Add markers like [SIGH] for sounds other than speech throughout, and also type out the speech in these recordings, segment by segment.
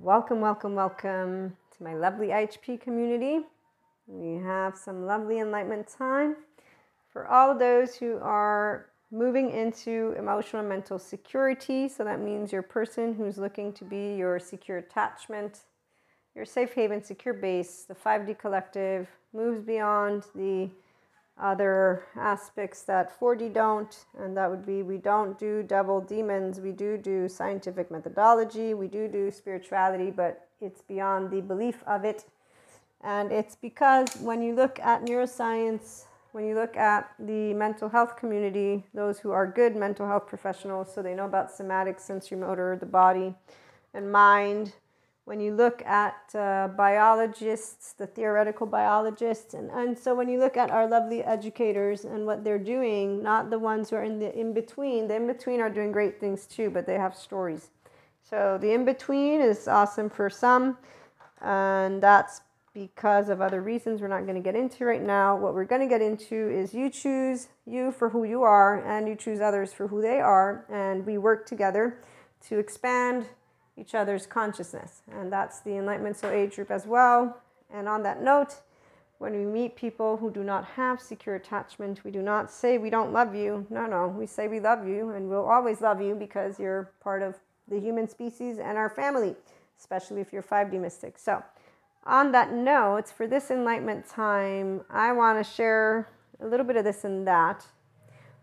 Welcome, welcome, welcome to my lovely IHP community. We have some lovely enlightenment time for all those who are moving into emotional and mental security. So that means your person who's looking to be your secure attachment, your safe haven, secure base, the 5D collective moves beyond the other aspects that 4D don't, and that would be we don't do devil demons, we do do scientific methodology, we do do spirituality, but it's beyond the belief of it. And it's because when you look at neuroscience, when you look at the mental health community, those who are good mental health professionals, so they know about somatic, sensory motor, the body, and mind, when you look at uh, biologists, the theoretical biologists, and, and so when you look at our lovely educators and what they're doing, not the ones who are in the in between, the in between are doing great things too, but they have stories. So the in between is awesome for some, and that's because of other reasons we're not going to get into right now. What we're going to get into is you choose you for who you are, and you choose others for who they are, and we work together to expand each other's consciousness. And that's the Enlightenment Soul Age group as well. And on that note, when we meet people who do not have secure attachment, we do not say we don't love you. No, no, we say we love you and we'll always love you because you're part of the human species and our family, especially if you're 5D mystic. So, on that note, for this enlightenment time, I want to share a little bit of this and that.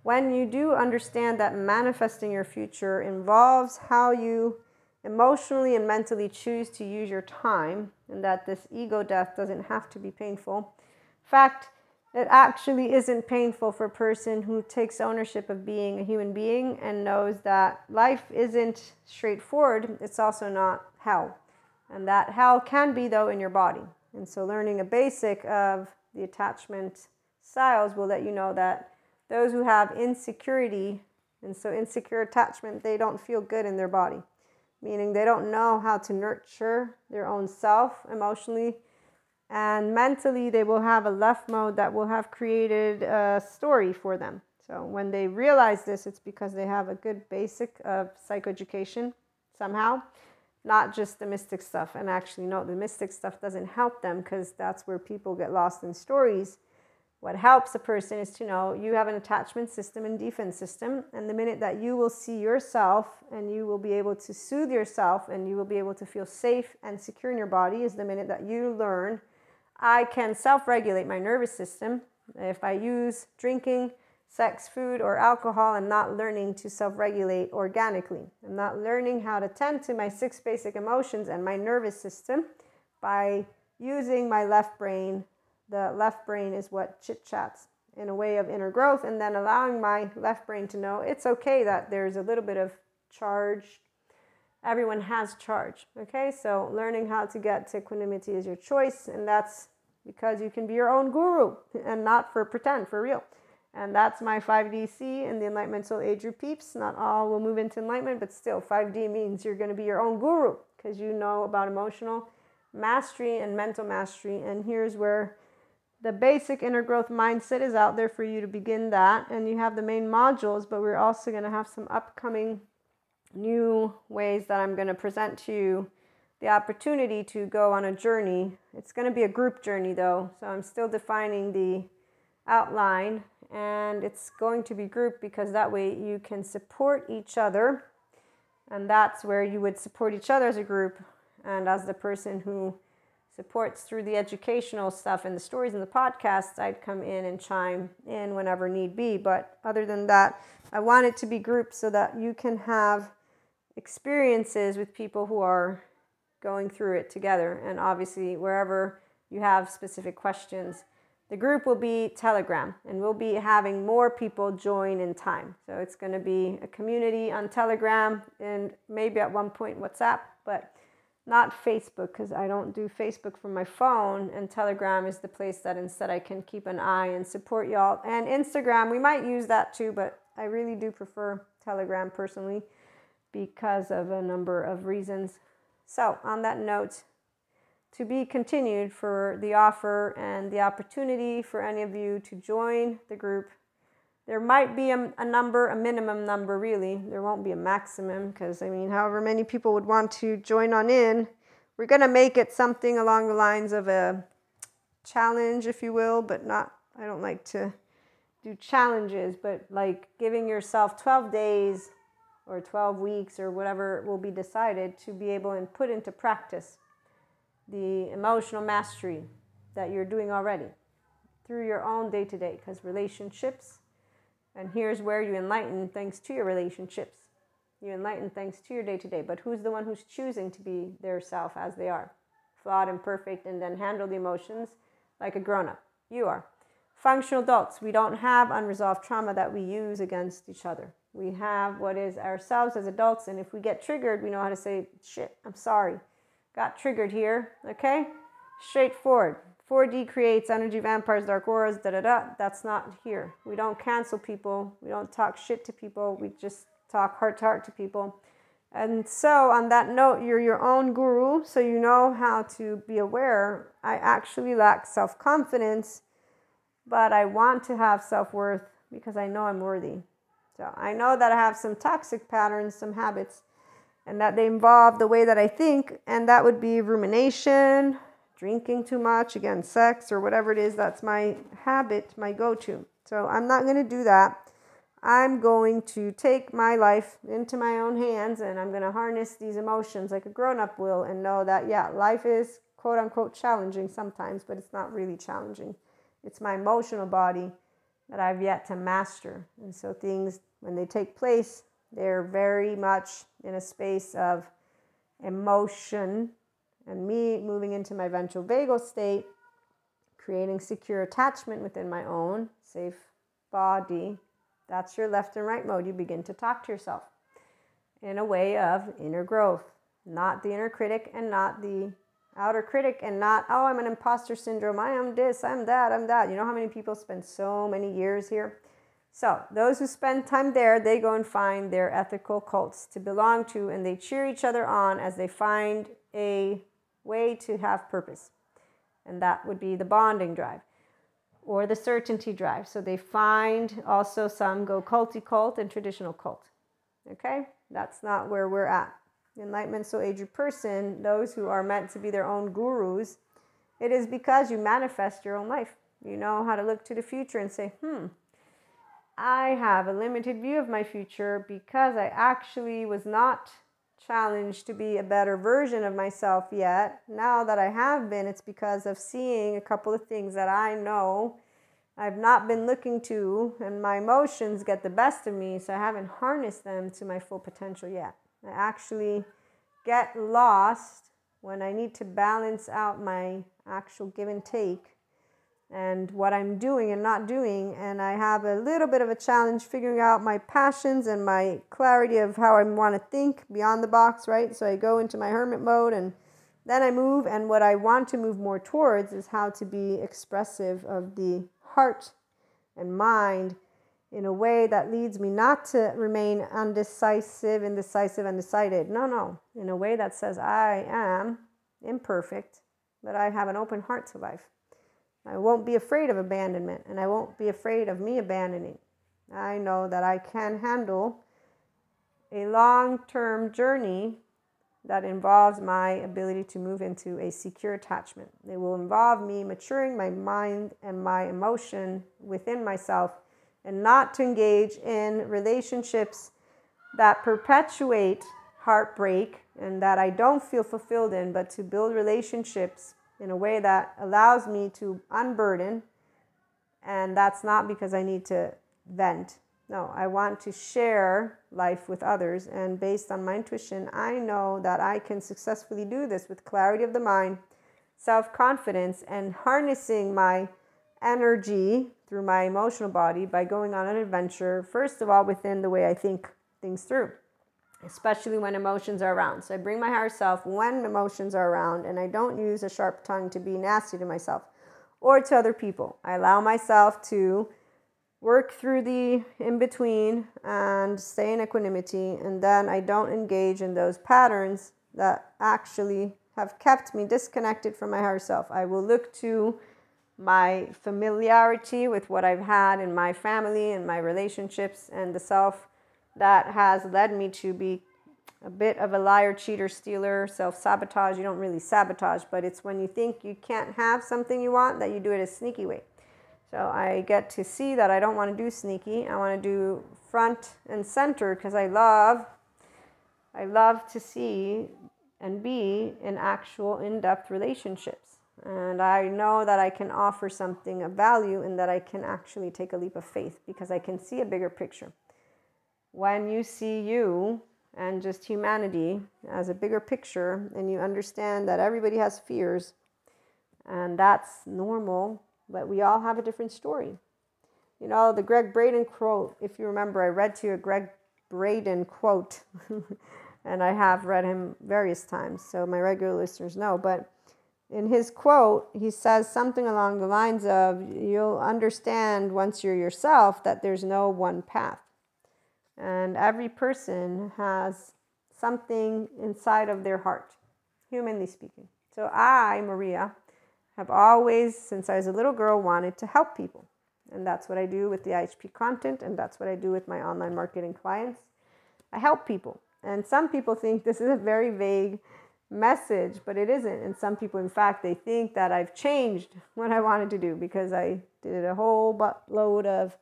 When you do understand that manifesting your future involves how you emotionally and mentally choose to use your time and that this ego death doesn't have to be painful. In fact, it actually isn't painful for a person who takes ownership of being a human being and knows that life isn't straightforward. It's also not hell. And that hell can be, though, in your body. And so, learning a basic of the attachment styles will let you know that those who have insecurity, and so insecure attachment, they don't feel good in their body meaning they don't know how to nurture their own self emotionally. And mentally they will have a left mode that will have created a story for them. So when they realize this it's because they have a good basic of psychoeducation somehow not just the mystic stuff. And actually no the mystic stuff doesn't help them because that's where people get lost in stories what helps a person is to know you have an attachment system and defense system. And the minute that you will see yourself and you will be able to soothe yourself and you will be able to feel safe and secure in your body, is the minute that you learn I can self regulate my nervous system. If I use drinking, sex, food, or alcohol, I'm not learning to self regulate organically. I'm not learning how to tend to my six basic emotions and my nervous system by using my left brain the left brain is what chit chats in a way of inner growth, and then allowing my left brain to know it's okay that there's a little bit of charge. Everyone has charge, okay? So, learning how to get to equanimity is your choice, and that's because you can be your own guru and not for pretend, for real. And that's my 5DC in the Enlightenment Soul Age group peeps. Not all will move into enlightenment, but still, 5D means you're going to be your own guru because you know about emotional mastery and mental mastery. And here's where the basic inner growth mindset is out there for you to begin that. And you have the main modules, but we're also going to have some upcoming new ways that I'm going to present to you the opportunity to go on a journey. It's going to be a group journey though, so I'm still defining the outline and it's going to be group because that way you can support each other and that's where you would support each other as a group and as the person who supports through the educational stuff and the stories and the podcasts, I'd come in and chime in whenever need be. But other than that, I want it to be grouped so that you can have experiences with people who are going through it together. And obviously, wherever you have specific questions, the group will be Telegram and we'll be having more people join in time. So it's going to be a community on Telegram and maybe at one point WhatsApp, but not Facebook because I don't do Facebook from my phone, and Telegram is the place that instead I can keep an eye and support y'all. And Instagram, we might use that too, but I really do prefer Telegram personally because of a number of reasons. So, on that note, to be continued for the offer and the opportunity for any of you to join the group there might be a, a, number, a minimum number really. There won't be a maximum because, I mean, however many people would want to join on in, we're going to make it something along the lines of a challenge, if you will, but not, I don't like to do challenges, but like giving yourself 12 days or 12 weeks or whatever will be decided to be able and put into practice the emotional mastery that you're doing already through your own day to day because relationships and here's where you enlighten thanks to your relationships. You enlighten thanks to your day to day but who's the one who's choosing to be their self as they are? Flawed and perfect and then handle the emotions like a grown up you are. Functional adults we don't have unresolved trauma that we use against each other. We have what is ourselves as adults and if we get triggered we know how to say shit i'm sorry. Got triggered here okay? Straightforward 4D creates energy vampires, dark auras, da da da. That's not here. We don't cancel people. We don't talk shit to people. We just talk heart to heart to people. And so, on that note, you're your own guru, so you know how to be aware. I actually lack self confidence, but I want to have self worth because I know I'm worthy. So, I know that I have some toxic patterns, some habits, and that they involve the way that I think, and that would be rumination, drinking too much, again, sex or whatever it is, that's my habit, my go to. So I'm not going to do that. I'm going to take my life into my own hands and I'm going to harness these emotions like a grown up will and know that, yeah, life is quote unquote challenging sometimes, but it's not really challenging. It's my emotional body that I've yet to master. And so things, when they take place, they're very much in a space of emotion and me moving into my ventral vagal state, creating secure attachment within my own safe body. That's your left and right mode. You begin to talk to yourself in a way of inner growth, not the inner critic and not the outer critic, and not, oh, I'm an imposter syndrome. I am this, I'm that, I'm that. You know how many people spend so many years here? So, those who spend time there, they go and find their ethical cults to belong to, and they cheer each other on as they find a way to have purpose. And that would be the bonding drive or the certainty drive. So they find also some go culty cult and traditional cult. Okay? That's not where we're at. Enlightenment so aged person, those who are meant to be their own gurus, it is because you manifest your own life. You know how to look to the future and say, hmm, I have a limited view of my future because I actually was not challenged to be a better version of myself yet. Now that I have been, it's because of seeing a couple of things that I know I've not been looking to, and my emotions get the best of me, so I haven't harnessed them to my full potential yet. I actually get lost when I need to balance out my actual give and take and what I'm doing and not doing. And I have a little bit of a challenge figuring out my passions and my clarity of how I want to think beyond the box, right? So I go into my hermit mode and then I move. And what I want to move more towards is how to be expressive of the heart and mind in a way that leads me not to remain undecisive, indecisive, undecided. No, no. In a way that says I am imperfect, but I have an open heart to life. I won't be afraid of abandonment and I won't be afraid of me abandoning. I know that I can handle a long term journey that involves my ability to move into a secure attachment. It will involve me maturing my mind and my emotion within myself and not to engage in relationships that perpetuate heartbreak and that I don't feel fulfilled in, but to build relationships in a way that allows me to unburden. And that's not because I need to vent. No, I want to share life with others. And based on my intuition, I know that I can successfully do this with clarity of the mind, self confidence, and harnessing my energy through my emotional body by going on an adventure, first of all, within the way I think things through especially when emotions are around. So I bring my higher self when emotions are around, and I don't use a sharp tongue to be nasty to myself or to other people. I allow myself to work through the in between and stay in equanimity, and then I don't engage in those patterns that actually have kept me disconnected from my higher self. I will look to my familiarity with what I've had in my family and my relationships and the self that has led me to be a bit of a liar, cheater, stealer, self sabotage. You don't really sabotage, but it's when you think you can't have something you want that you do it a sneaky way. So I get to see that I don't want to do sneaky. I want to do front and center because I love I love to see and be in actual in-depth relationships. And I know that I can offer something of value and that I can actually take a leap of faith because I can see a bigger picture. When you see you and just humanity as a bigger picture and you understand that everybody has fears and that's normal, but we all have a different story. You know, the Gregg Braden quote, if you remember, I read to you a Gregg Braden quote, [LAUGHS] and I have read him various times, so my regular listeners know. But in his quote, he says something along the lines of, You'll understand once you're yourself that there's no one path. And every person has something inside of their heart, humanly speaking. So I, Maria, have always, since I was a little girl, wanted to help people. And that's what I do with the IHP content, and that's what I do with my online marketing clients. I help people. And some people think this is a very vague message, but it isn't. And some people, in fact, they think that I've changed [LAUGHS] what I wanted to do because I did a whole load of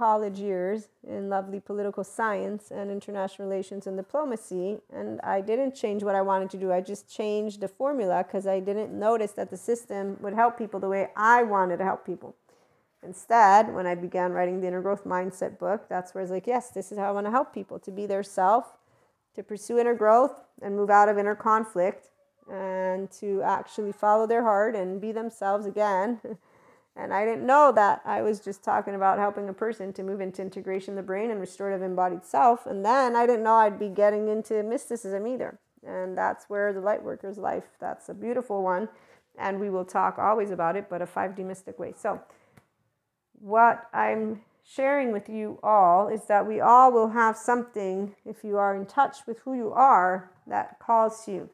college years in lovely political science and international relations and diplomacy. And I didn't change what I wanted to do. I just changed the formula because I didn't notice that the system would help people the way I wanted to help people. Instead, when I began writing the Inner Growth Mindset book, that's where I was like, yes, this is how I want to help people to be their self, to pursue inner growth and move out of inner conflict, and to actually follow their heart and be themselves again. [LAUGHS] And I didn't know that I was just talking about helping a person to move into integration of the brain and restorative embodied self. And then I didn't know I'd be getting into mysticism either. And that's where the light worker's life, that's a beautiful one. And we will talk always about it, but a 5D mystic way. So, what I'm sharing with you all is that we all will have something, if you are in touch with who you are, that calls you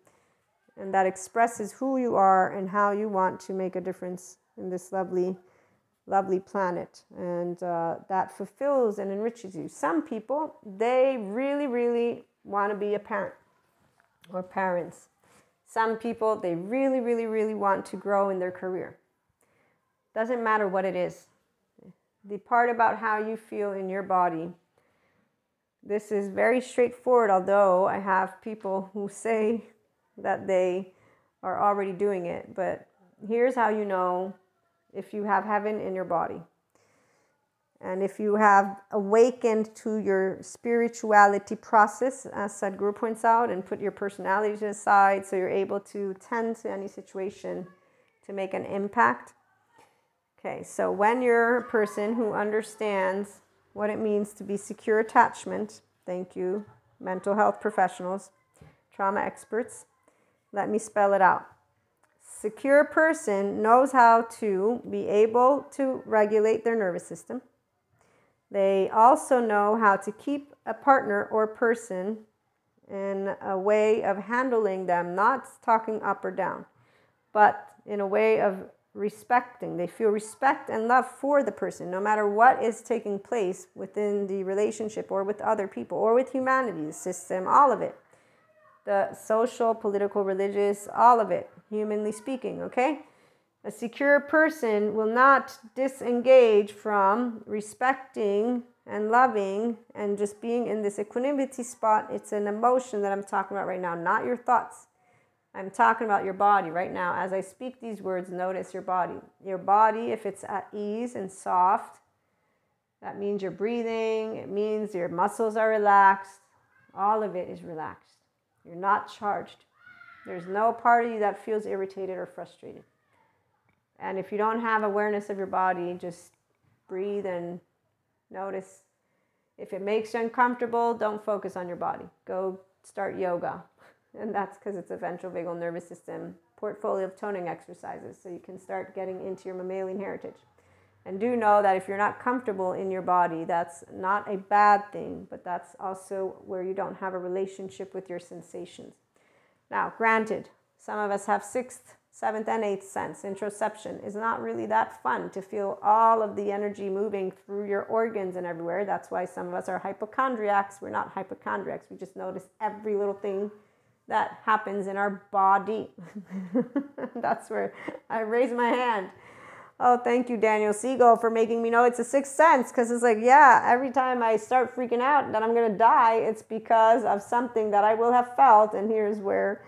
and that expresses who you are and how you want to make a difference in this lovely, lovely planet. And uh, that fulfills and enriches you. Some people, they really, really want to be a parent or parents. Some people, they really, really, really want to grow in their career. Doesn't matter what it is. The part about how you feel in your body, this is very straightforward, although I have people who say that they are already doing it. But here's how you know if you have heaven in your body. And if you have awakened to your spirituality process, as Sadhguru points out, and put your personality aside so you're able to tend to any situation to make an impact. Okay, so when you're a person who understands what it means to be secure attachment, thank you, mental health professionals, trauma experts, let me spell it out secure person knows how to be able to regulate their nervous system. They also know how to keep a partner or person in a way of handling them, not talking up or down, but in a way of respecting. They feel respect and love for the person, no matter what is taking place within the relationship or with other people or with humanity, the system, all of it. The social, political, religious, all of it humanly speaking, okay? A secure person will not disengage from respecting and loving and just being in this equanimity spot. It's an emotion that I'm talking about right now, not your thoughts. I'm talking about your body right now. As I speak these words, notice your body. Your body, if it's at ease and soft, that means you're breathing, it means your muscles are relaxed. All of it is relaxed. You're not charged. There's no part of you that feels irritated or frustrated. And if you don't have awareness of your body, just breathe and notice. If it makes you uncomfortable, don't focus on your body. Go start yoga. [LAUGHS] And that's because it's a ventral vagal nervous system portfolio of toning exercises. So you can start getting into your mammalian heritage. And do know that if you're not comfortable in your body, that's not a bad thing, but that's also where you don't have a relationship with your sensations. Now, granted, some of us have sixth seventh and eighth sense, interoception, is not really that fun to feel all of the energy moving through your organs and everywhere. That's why some of us are hypochondriacs. We're not hypochondriacs, we just notice every little thing that happens in our body. [LAUGHS] That's where I raise my hand. Oh, thank you, Daniel Siegel, for making me know it's a sixth sense. Because it's like, yeah, every time I start freaking out that I'm going to die, it's because of something that I will have felt. And here's where,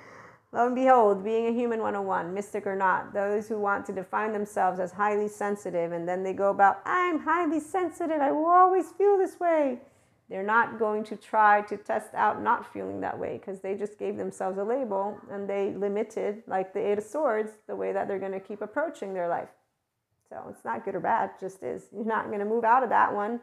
lo and behold, being a human 101, mystic or not, those who want to define themselves as highly sensitive and then they go about, I'm highly sensitive, I will always feel this way. They're not going to try to test out not feeling that way because they just gave themselves a label and they limited, like the Eight of Swords, the way that they're going to keep approaching their life. So it's not good or bad, just is. You're not going to move out of that one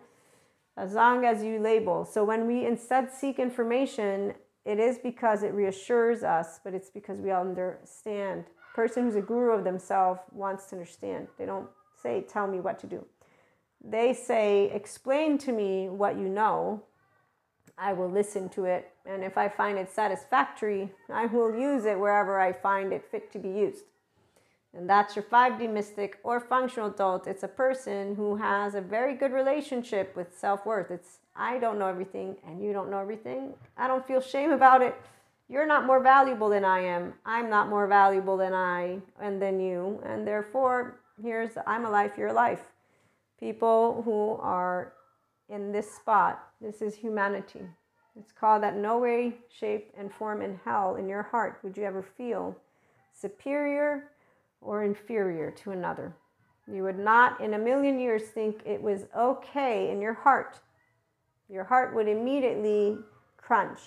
as long as you label. So when we instead seek information, it is because it reassures us, but it's because we understand. Person who's a guru of themselves wants to understand. They don't say, tell me what to do. They say, explain to me what you know. I will listen to it. And if I find it satisfactory, I will use it wherever I find it fit to be used. And that's your 5D mystic or functional adult. It's a person who has a very good relationship with self worth. It's, I don't know everything and you don't know everything. I don't feel shame about it. You're not more valuable than I am. I'm not more valuable than I and than you. And therefore, here's I'm a life, you're a life. People who are in this spot, this is humanity. It's called that no way, shape, and form in hell in your heart would you ever feel superior or inferior to another. You would not in a million years think it was okay in your heart. Your heart would immediately crunch.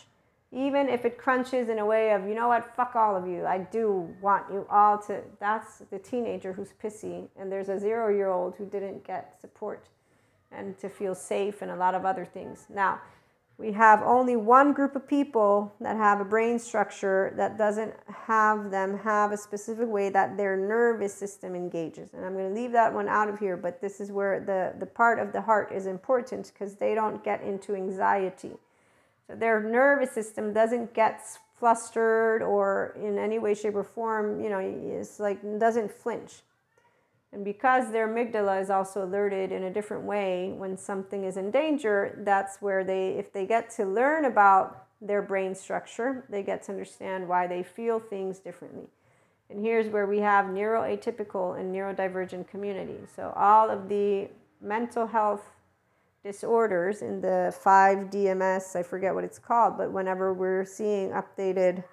Even if it crunches in a way of, you know what, fuck all of you. I do want you all to. That's the teenager who's pissy. And there's a zero year old who didn't get support and to feel safe and a lot of other things. Now, we have only one group of people that have a brain structure that doesn't have them have a specific way that their nervous system engages. And I'm going to leave that one out of here, but this is where the, the part of the heart is important because they don't get into anxiety. So their nervous system doesn't get flustered or in any way, shape, or form, you know, it's like doesn't flinch. And because their amygdala is also alerted in a different way when something is in danger, that's where they, if they get to learn about their brain structure, they get to understand why they feel things differently. And here's where we have neuroatypical and neurodivergent communities. So all of the mental health disorders in the 5DMS, I forget what it's called, but whenever we're seeing updated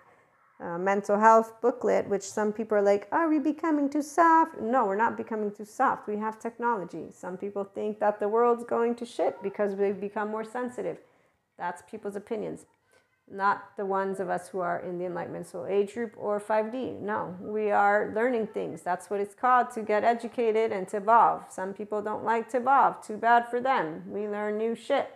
mental health booklet, which some people are like, are we becoming too soft? No, we're not becoming too soft. We have technology. Some people think that the world's going to shit because we've become more sensitive. That's people's opinions, not the ones of us who are in the Enlightenment Soul Age group or 5D. No, we are learning things. That's what it's called to get educated and to evolve. Some people don't like to evolve. Too bad for them. We learn new shit.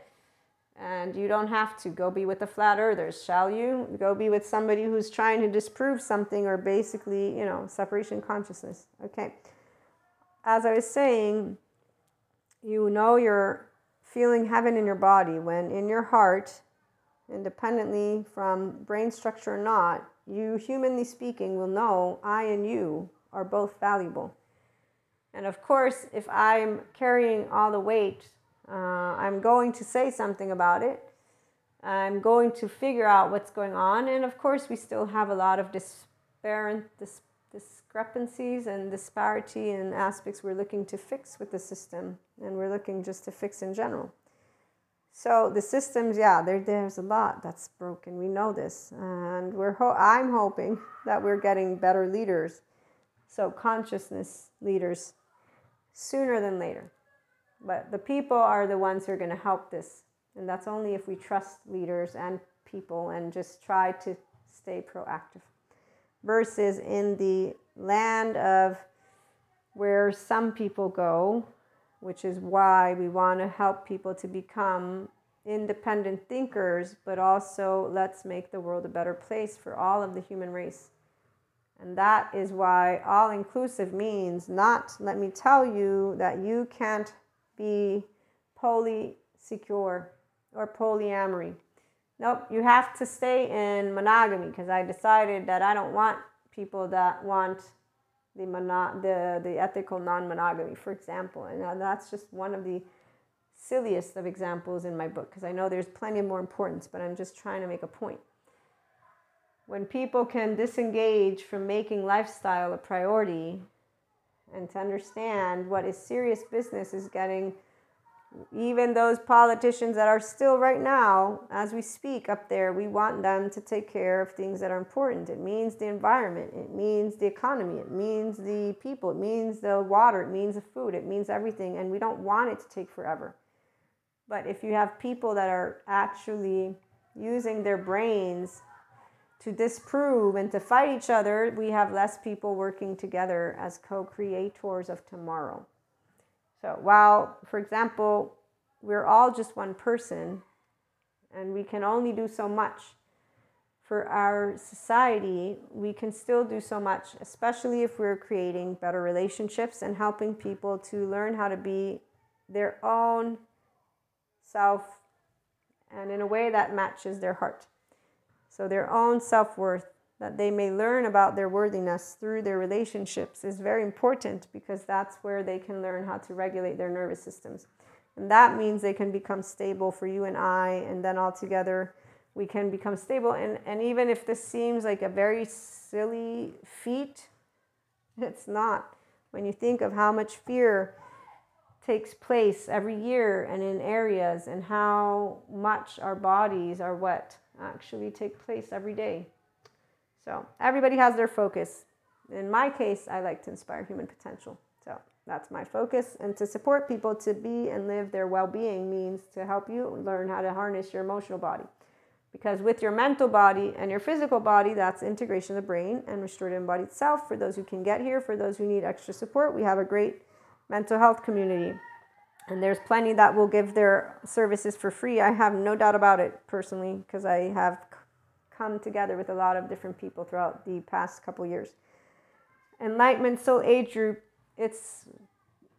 And you don't have to go be with the flat earthers, shall you? Go be with somebody who's trying to disprove something or basically, you know, separation consciousness. Okay. As I was saying, you know you're feeling heaven in your body when in your heart, independently from brain structure or not, you, humanly speaking, will know I and you are both valuable. And of course, if I'm carrying all the weight uh, I'm going to say something about it. I'm going to figure out what's going on. And of course, we still have a lot of disparate, dis- discrepancies and disparity in aspects we're looking to fix with the system. And we're looking just to fix in general. So the systems, yeah, there, there's a lot that's broken. We know this, and we're. Ho- I'm hoping that we're getting better leaders, so consciousness leaders, sooner than later. But the people are the ones who are going to help this. And that's only if we trust leaders and people and just try to stay proactive. Versus in the land of where some people go, which is why we want to help people to become independent thinkers, but also let's make the world a better place for all of the human race. And that is why all inclusive means not, let me tell you, that you can't be polysecure or polyamory. Nope, you have to stay in monogamy because I decided that I don't want people that want the, mono- the, the ethical non monogamy, for example. And uh, that's just one of the silliest of examples in my book because I know there's plenty more importance, but I'm just trying to make a point. When people can disengage from making lifestyle a priority and to understand what is serious business is getting even those politicians that are still right now, as we speak up there, we want them to take care of things that are important. It means the environment, it means the economy, it means the people, it means the water, it means the food, it means everything. And we don't want it to take forever. But if you have people that are actually using their brains to disprove and to fight each other, we have less people working together as co creators of tomorrow. So, while, for example, we're all just one person and we can only do so much for our society, we can still do so much, especially if we're creating better relationships and helping people to learn how to be their own self and in a way that matches their heart. So, their own self worth that they may learn about their worthiness through their relationships is very important because that's where they can learn how to regulate their nervous systems. And that means they can become stable for you and I, and then all together we can become stable. And, and even if this seems like a very silly feat, it's not. When you think of how much fear takes place every year and in areas, and how much our bodies are what actually take place every day. So everybody has their focus. In my case, I like to inspire human potential. So that's my focus. And to support people to be and live their well being means to help you learn how to harness your emotional body. Because with your mental body and your physical body, that's integration of the brain and restored embodied self. For those who can get here, for those who need extra support, we have a great mental health community. And there's plenty that will give their services for free. I have no doubt about it personally, because I have come together with a lot of different people throughout the past couple years. Enlightenment Soul Age Group, it's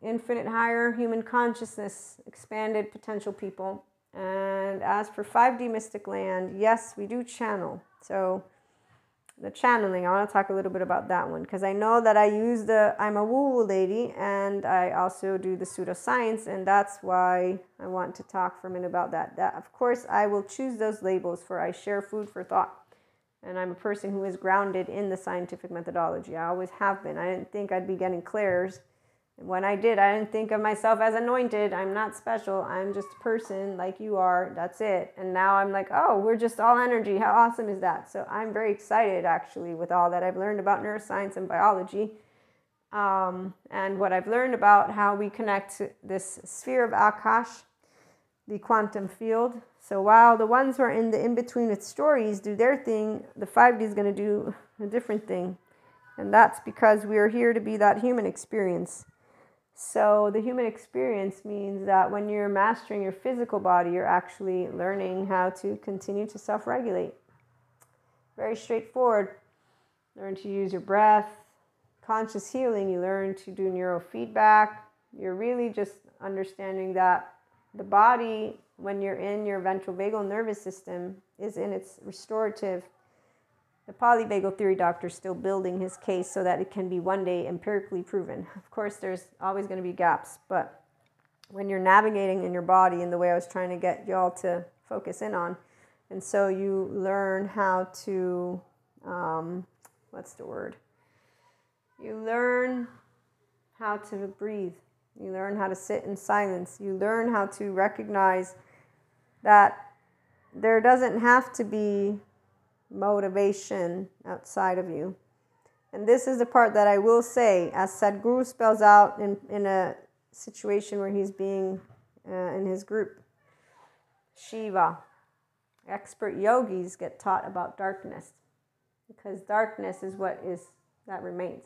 infinite higher human consciousness, expanded potential people. And as for 5D Mystic Land, yes, we do channel. So the channeling, I want to talk a little bit about that one because I know that I use the, I'm a woo woo lady and I also do the pseudoscience, and that's why I want to talk for a minute about that. That, of course, I will choose those labels for I share food for thought. And I'm a person who is grounded in the scientific methodology. I always have been. I didn't think I'd be getting clairs when I did, I didn't think of myself as anointed. I'm not special. I'm just a person like you are. That's it. And now I'm like, oh, we're just all energy. How awesome is that? So I'm very excited actually with all that I've learned about neuroscience and biology. Um, and what I've learned about how we connect this sphere of Akash, the quantum field. So while the ones who are in the in between with stories do their thing, the 5D is going to do a different thing. And that's because we are here to be that human experience. So, the human experience means that when you're mastering your physical body, you're actually learning how to continue to self regulate. Very straightforward. Learn to use your breath. Conscious healing, you learn to do neurofeedback. You're really just understanding that the body, when you're in your ventral vagal nervous system, is in its restorative the polyvagal theory doctor is still building his case so that it can be one day empirically proven. Of course, there's always going to be gaps, but when you're navigating in your body in the way I was trying to get y'all to focus in on, and so you learn how to, um, what's the word? You learn how to breathe. You learn how to sit in silence. You learn how to recognize that there doesn't have to be motivation outside of you. And this is the part that I will say, as Sadhguru spells out in, in a situation where he's being uh, in his group Shiva. Expert yogis get taught about darkness because darkness is what is that remains.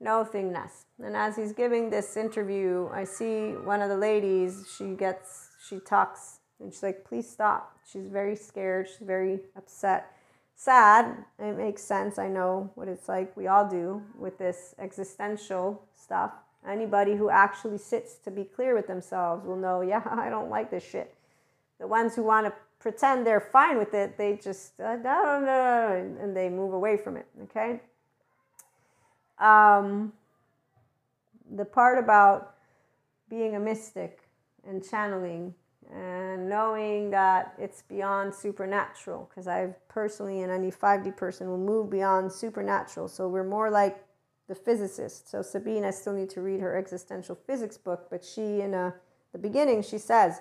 Nothingness. And as he's giving this interview, I see one of the ladies, she gets, she talks and she's like, please stop. She's very scared. She's very upset sad. It makes sense. I know what it's like. We all do with this existential stuff. Anybody who actually sits to be clear with themselves will know, yeah, [LAUGHS] I don't like this shit. The ones who want to pretend they're fine with it, they just, no, no, no, and they move away from it, okay? um, the part about being a mystic and channeling and knowing that it's beyond supernatural because I personally and any 5D person will move beyond supernatural. So we're more like the physicist. So Sabine, I still need to read her existential physics book, but she in a, the beginning she says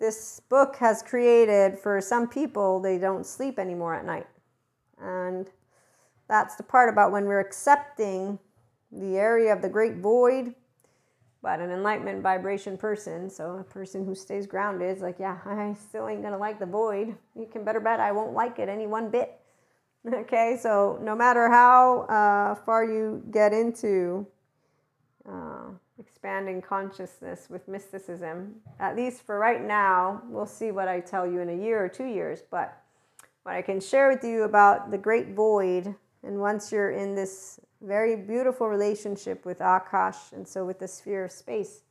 this book has created for some people they don't sleep anymore at night. And that's the part about when we're accepting the area of the great void but an enlightenment vibration person, so a person who stays grounded, is like, yeah, [LAUGHS] I still ain't gonna like the void. You can better bet I won't like it any one bit. [LAUGHS] Okay, so no matter how uh, far you get into uh, expanding consciousness with mysticism, at least for right now, we'll see what I tell you in a year or two years. But what I can share with you about the great void, and once you're in this very beautiful relationship with Akash and so with the sphere of space.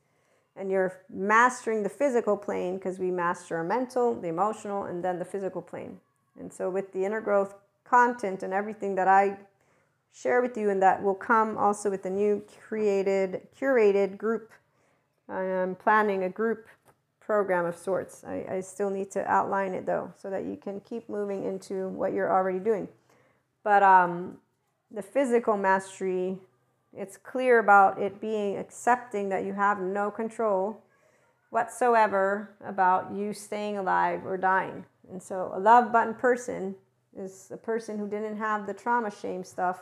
And you're mastering the physical plane because we master our mental, the emotional, and then the physical plane. And so with the inner growth content and everything that I share with you, and that will come also with the new created, curated group. I am planning a group program of sorts. I, I still need to outline it though, so that you can keep moving into what you're already doing. But um, the physical mastery, it's clear about it being accepting that you have no control whatsoever about you staying alive or dying. And so a love button person is a person who didn't have the trauma shame stuff.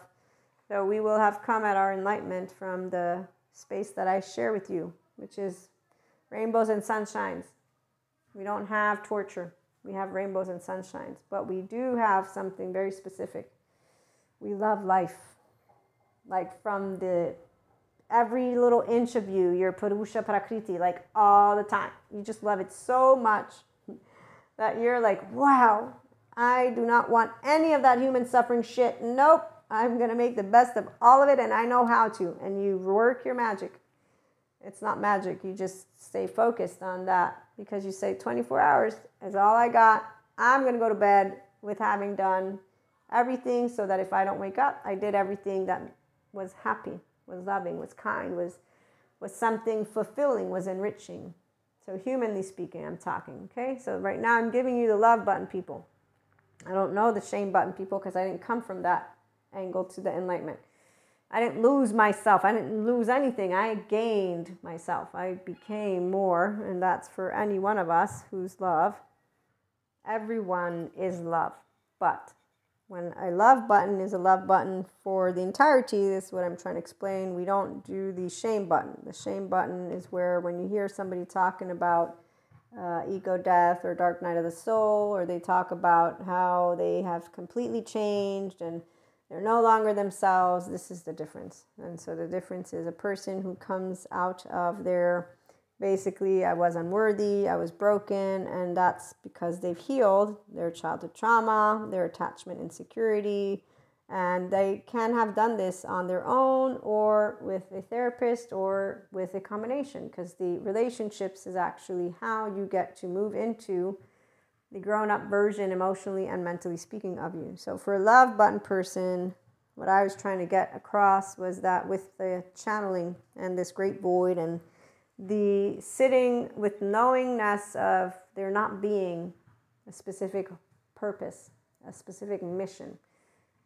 So we will have come at our enlightenment from the space that I share with you, which is rainbows and sunshines. We don't have torture. We have rainbows and sunshines, but we do have something very specific we love life. Like from the every little inch of you, your Purusha Prakriti, like all the time. You just love it so much that you're like, wow, I do not want any of that human suffering shit. Nope. I'm going to make the best of all of it and I know how to. And you work your magic. It's not magic. You just stay focused on that because you say 24 hours is all I got. I'm going to go to bed with having done everything so that if I don't wake up, I did everything that was happy, was loving, was kind, was was something fulfilling, was enriching. So humanly speaking, I'm talking, okay? So right now I'm giving you the love button people. I don't know the shame button people because I didn't come from that angle to the enlightenment. I didn't lose myself. I didn't lose anything. I gained myself. I became more, and that's for any one of us who's love. Everyone is love, but when a love button is a love button for the entirety, this is what I'm trying to explain. We don't do the shame button. The shame button is where when you hear somebody talking about uh, ego death or dark night of the soul, or they talk about how they have completely changed and they're no longer themselves, this is the difference. And so the difference is a person who comes out of their basically I was unworthy, I was broken, and that's because they've healed their childhood trauma, their attachment insecurity, and they can have done this on their own or with a therapist or with a combination because the relationships is actually how you get to move into the grown up version emotionally and mentally speaking of you. So for a love button person, what I was trying to get across was that with the channeling and this great void and the sitting with knowingness of there not being a specific purpose, a specific mission.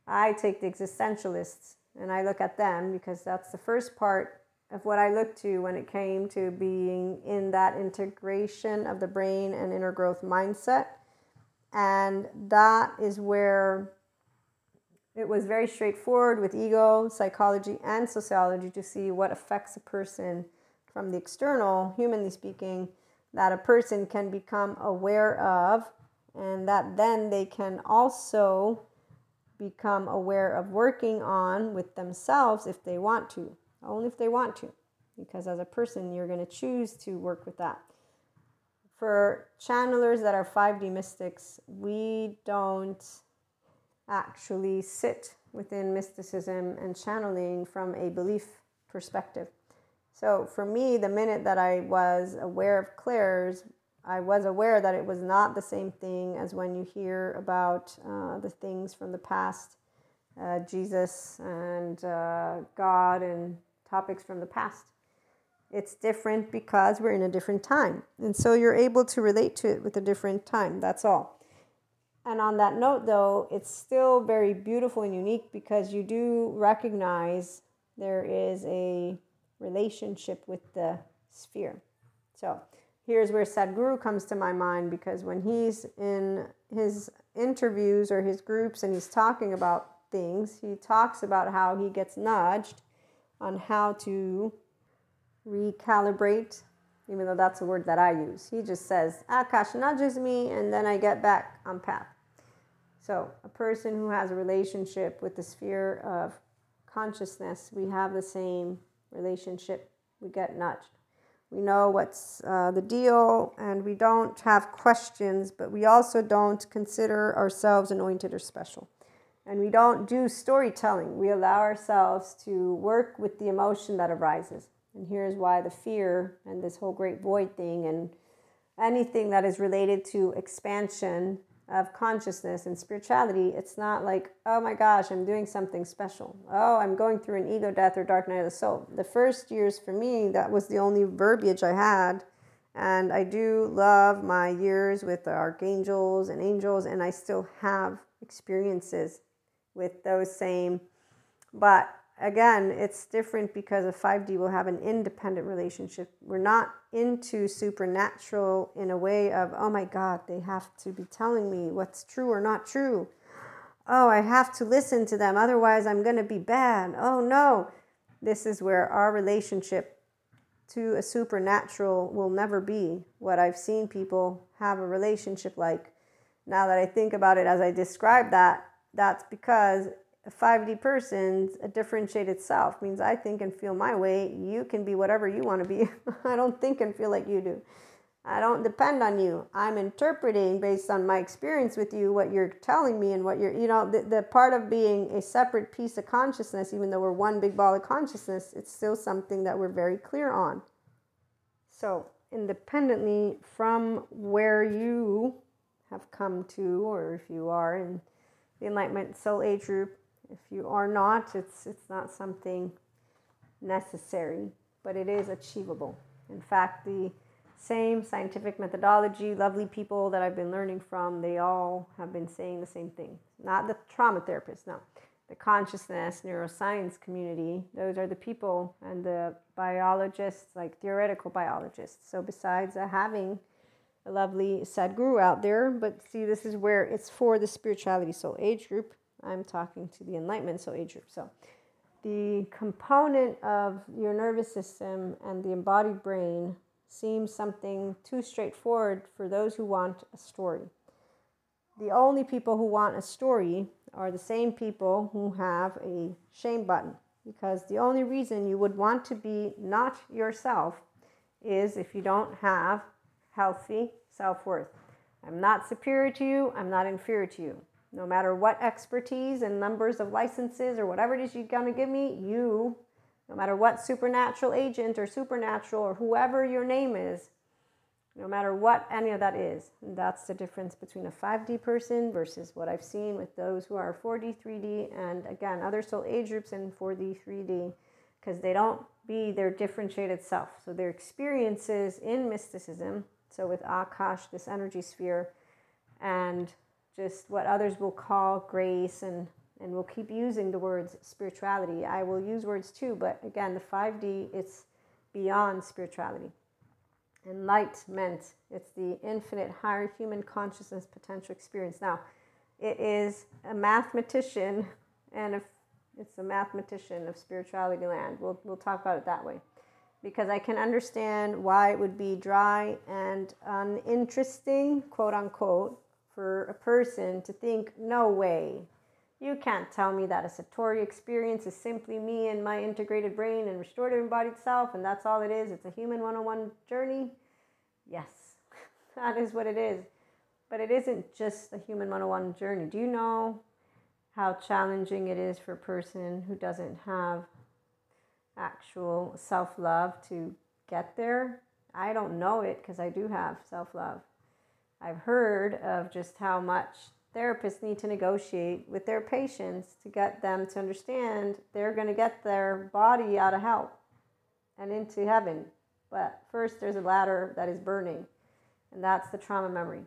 I take the existentialists and I look at them because that's the first part of what I look to when it came to being in that integration of the brain and inner growth mindset. And that is where it was very straightforward with ego, psychology, and sociology to see what affects a person from the external, humanly speaking, that a person can become aware of, and that then they can also become aware of working on with themselves if they want to, only if they want to, because as a person, you're going to choose to work with that. For channelers that are 5D mystics, we don't actually sit within mysticism and channeling from a belief perspective. So for me, the minute that I was aware of clairs, I was aware that it was not the same thing as when you hear about uh, the things from the past uh, Jesus and uh, God and topics from the past. It's different because we're in a different time. And so you're able to relate to it with a different time. That's all. And on that note, though, it's still very beautiful and unique because you do recognize there is a relationship with the sphere. So here's where Sadhguru comes to my mind because when he's in his interviews or his groups and he's talking about things, he talks about how he gets nudged on how to recalibrate, even though that's a word that I use. He just says, Akash nudges me, and then I get back on path. So, a person who has a relationship with the sphere of consciousness, we have the same relationship. We get nudged. We know what's uh, the deal, and we don't have questions, but we also don't consider ourselves anointed or special. And we don't do storytelling. We allow ourselves to work with the emotion that arises. And here's why the fear and this whole great void thing and anything that is related to expansion of consciousness and spirituality, it's not like, oh my gosh, I'm doing something special. Oh, I'm going through an ego death or dark night of the soul. The first years for me, that was the only verbiage I had. And I do love my years with the archangels and angels, and I still have experiences with those same. But again, it's different because a 5D will have an independent relationship. We're not into supernatural in a way of, oh my God, they have to be telling me what's true or not true. Oh, I have to listen to them, otherwise, I'm going to be bad. Oh no. This is where our relationship to a supernatural will never be what I've seen people have a relationship like. Now that I think about it as I describe that, that's because a 5D person's a differentiated self means I think and feel my way. You can be whatever you want to be. [LAUGHS] I don't think and feel like you do. I don't depend on you. I'm interpreting based on my experience with you what you're telling me and what you're, you know, the, the part of being a separate piece of consciousness, even though we're one big ball of consciousness, it's still something that we're very clear on. So, independently from where you have come to, or if you are in the Enlightenment Soul Age group, if you are not, it's, it's not something necessary, but it is achievable. In fact, the same scientific methodology, lovely people that I've been learning from, they all have been saying the same thing. Not the trauma therapists, no. The consciousness, neuroscience community, those are the people and the biologists, like theoretical biologists. So, besides uh, having a lovely Sadhguru out there, but see, this is where it's for the spirituality soul age group I'm talking to the Enlightenment Soul Age group. So, the component of your nervous system and the embodied brain seems something too straightforward for those who want a story. The only people who want a story are the same people who have a shame button because the only reason you would want to be not yourself is if you don't have healthy self worth. I'm not superior to you, I'm not inferior to you no matter what expertise and numbers of licenses or whatever it is you're going to give me, you, no matter what supernatural agent or supernatural or whoever your name is, no matter what any of that is. That's the difference between a 5D person versus what I've seen with those who are 4D, 3D, and again, other soul age groups in 4D, 3D, because they don't be their differentiated self. So their experiences in mysticism, so with Akash, this energy sphere, and just what others will call grace and and we'll keep using the words spirituality. I will use words too, but again, the 5D it's beyond spirituality. Enlightenment, it's the infinite higher human consciousness potential experience. Now, it is a mathematician and if it's a mathematician of spirituality land. We'll we'll talk about it that way. Because I can understand why it would be dry and uninteresting, quote unquote, for a person to think, no way, you can't tell me that a Satori experience is simply me and my integrated brain and restorative embodied self, and that's all it is. It's a human one on one journey. Yes, [LAUGHS] that is what it is. But it isn't just a human one on one journey. Do you know how challenging it is for a person who doesn't have actual self love to get there? I don't know it because I do have self love. I've heard of just how much therapists need to negotiate with their patients to get them to understand they're going to get their body out of hell and into heaven. But first, there's a ladder that is burning, and that's the trauma memory.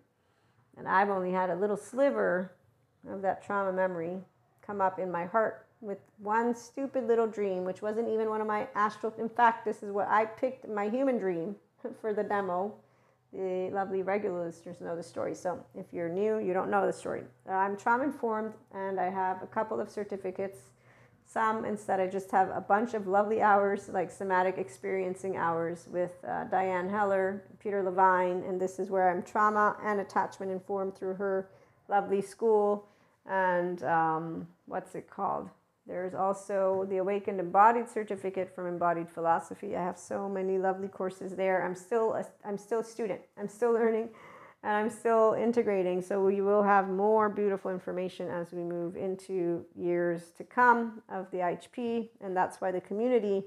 And I've only had a little sliver of that trauma memory come up in my heart with one stupid little dream, which wasn't even one of my astral. In fact, this is what I picked my human dream [LAUGHS] for the demo. The lovely regular listeners know the story. So if you're new, you don't know the story. I'm trauma informed and I have a couple of certificates. Some instead, I just have a bunch of lovely hours, like somatic experiencing hours with uh, Diane Heller, Peter Levine, and this is where I'm trauma and attachment informed through her lovely school and um, what's it called? There's also the Awakened Embodied certificate from Embodied Philosophy. I have so many lovely courses there. I'm still a, I'm still a student. I'm still [LAUGHS] learning and I'm still integrating. So we will have more beautiful information as we move into years to come of the IHP and that's why the community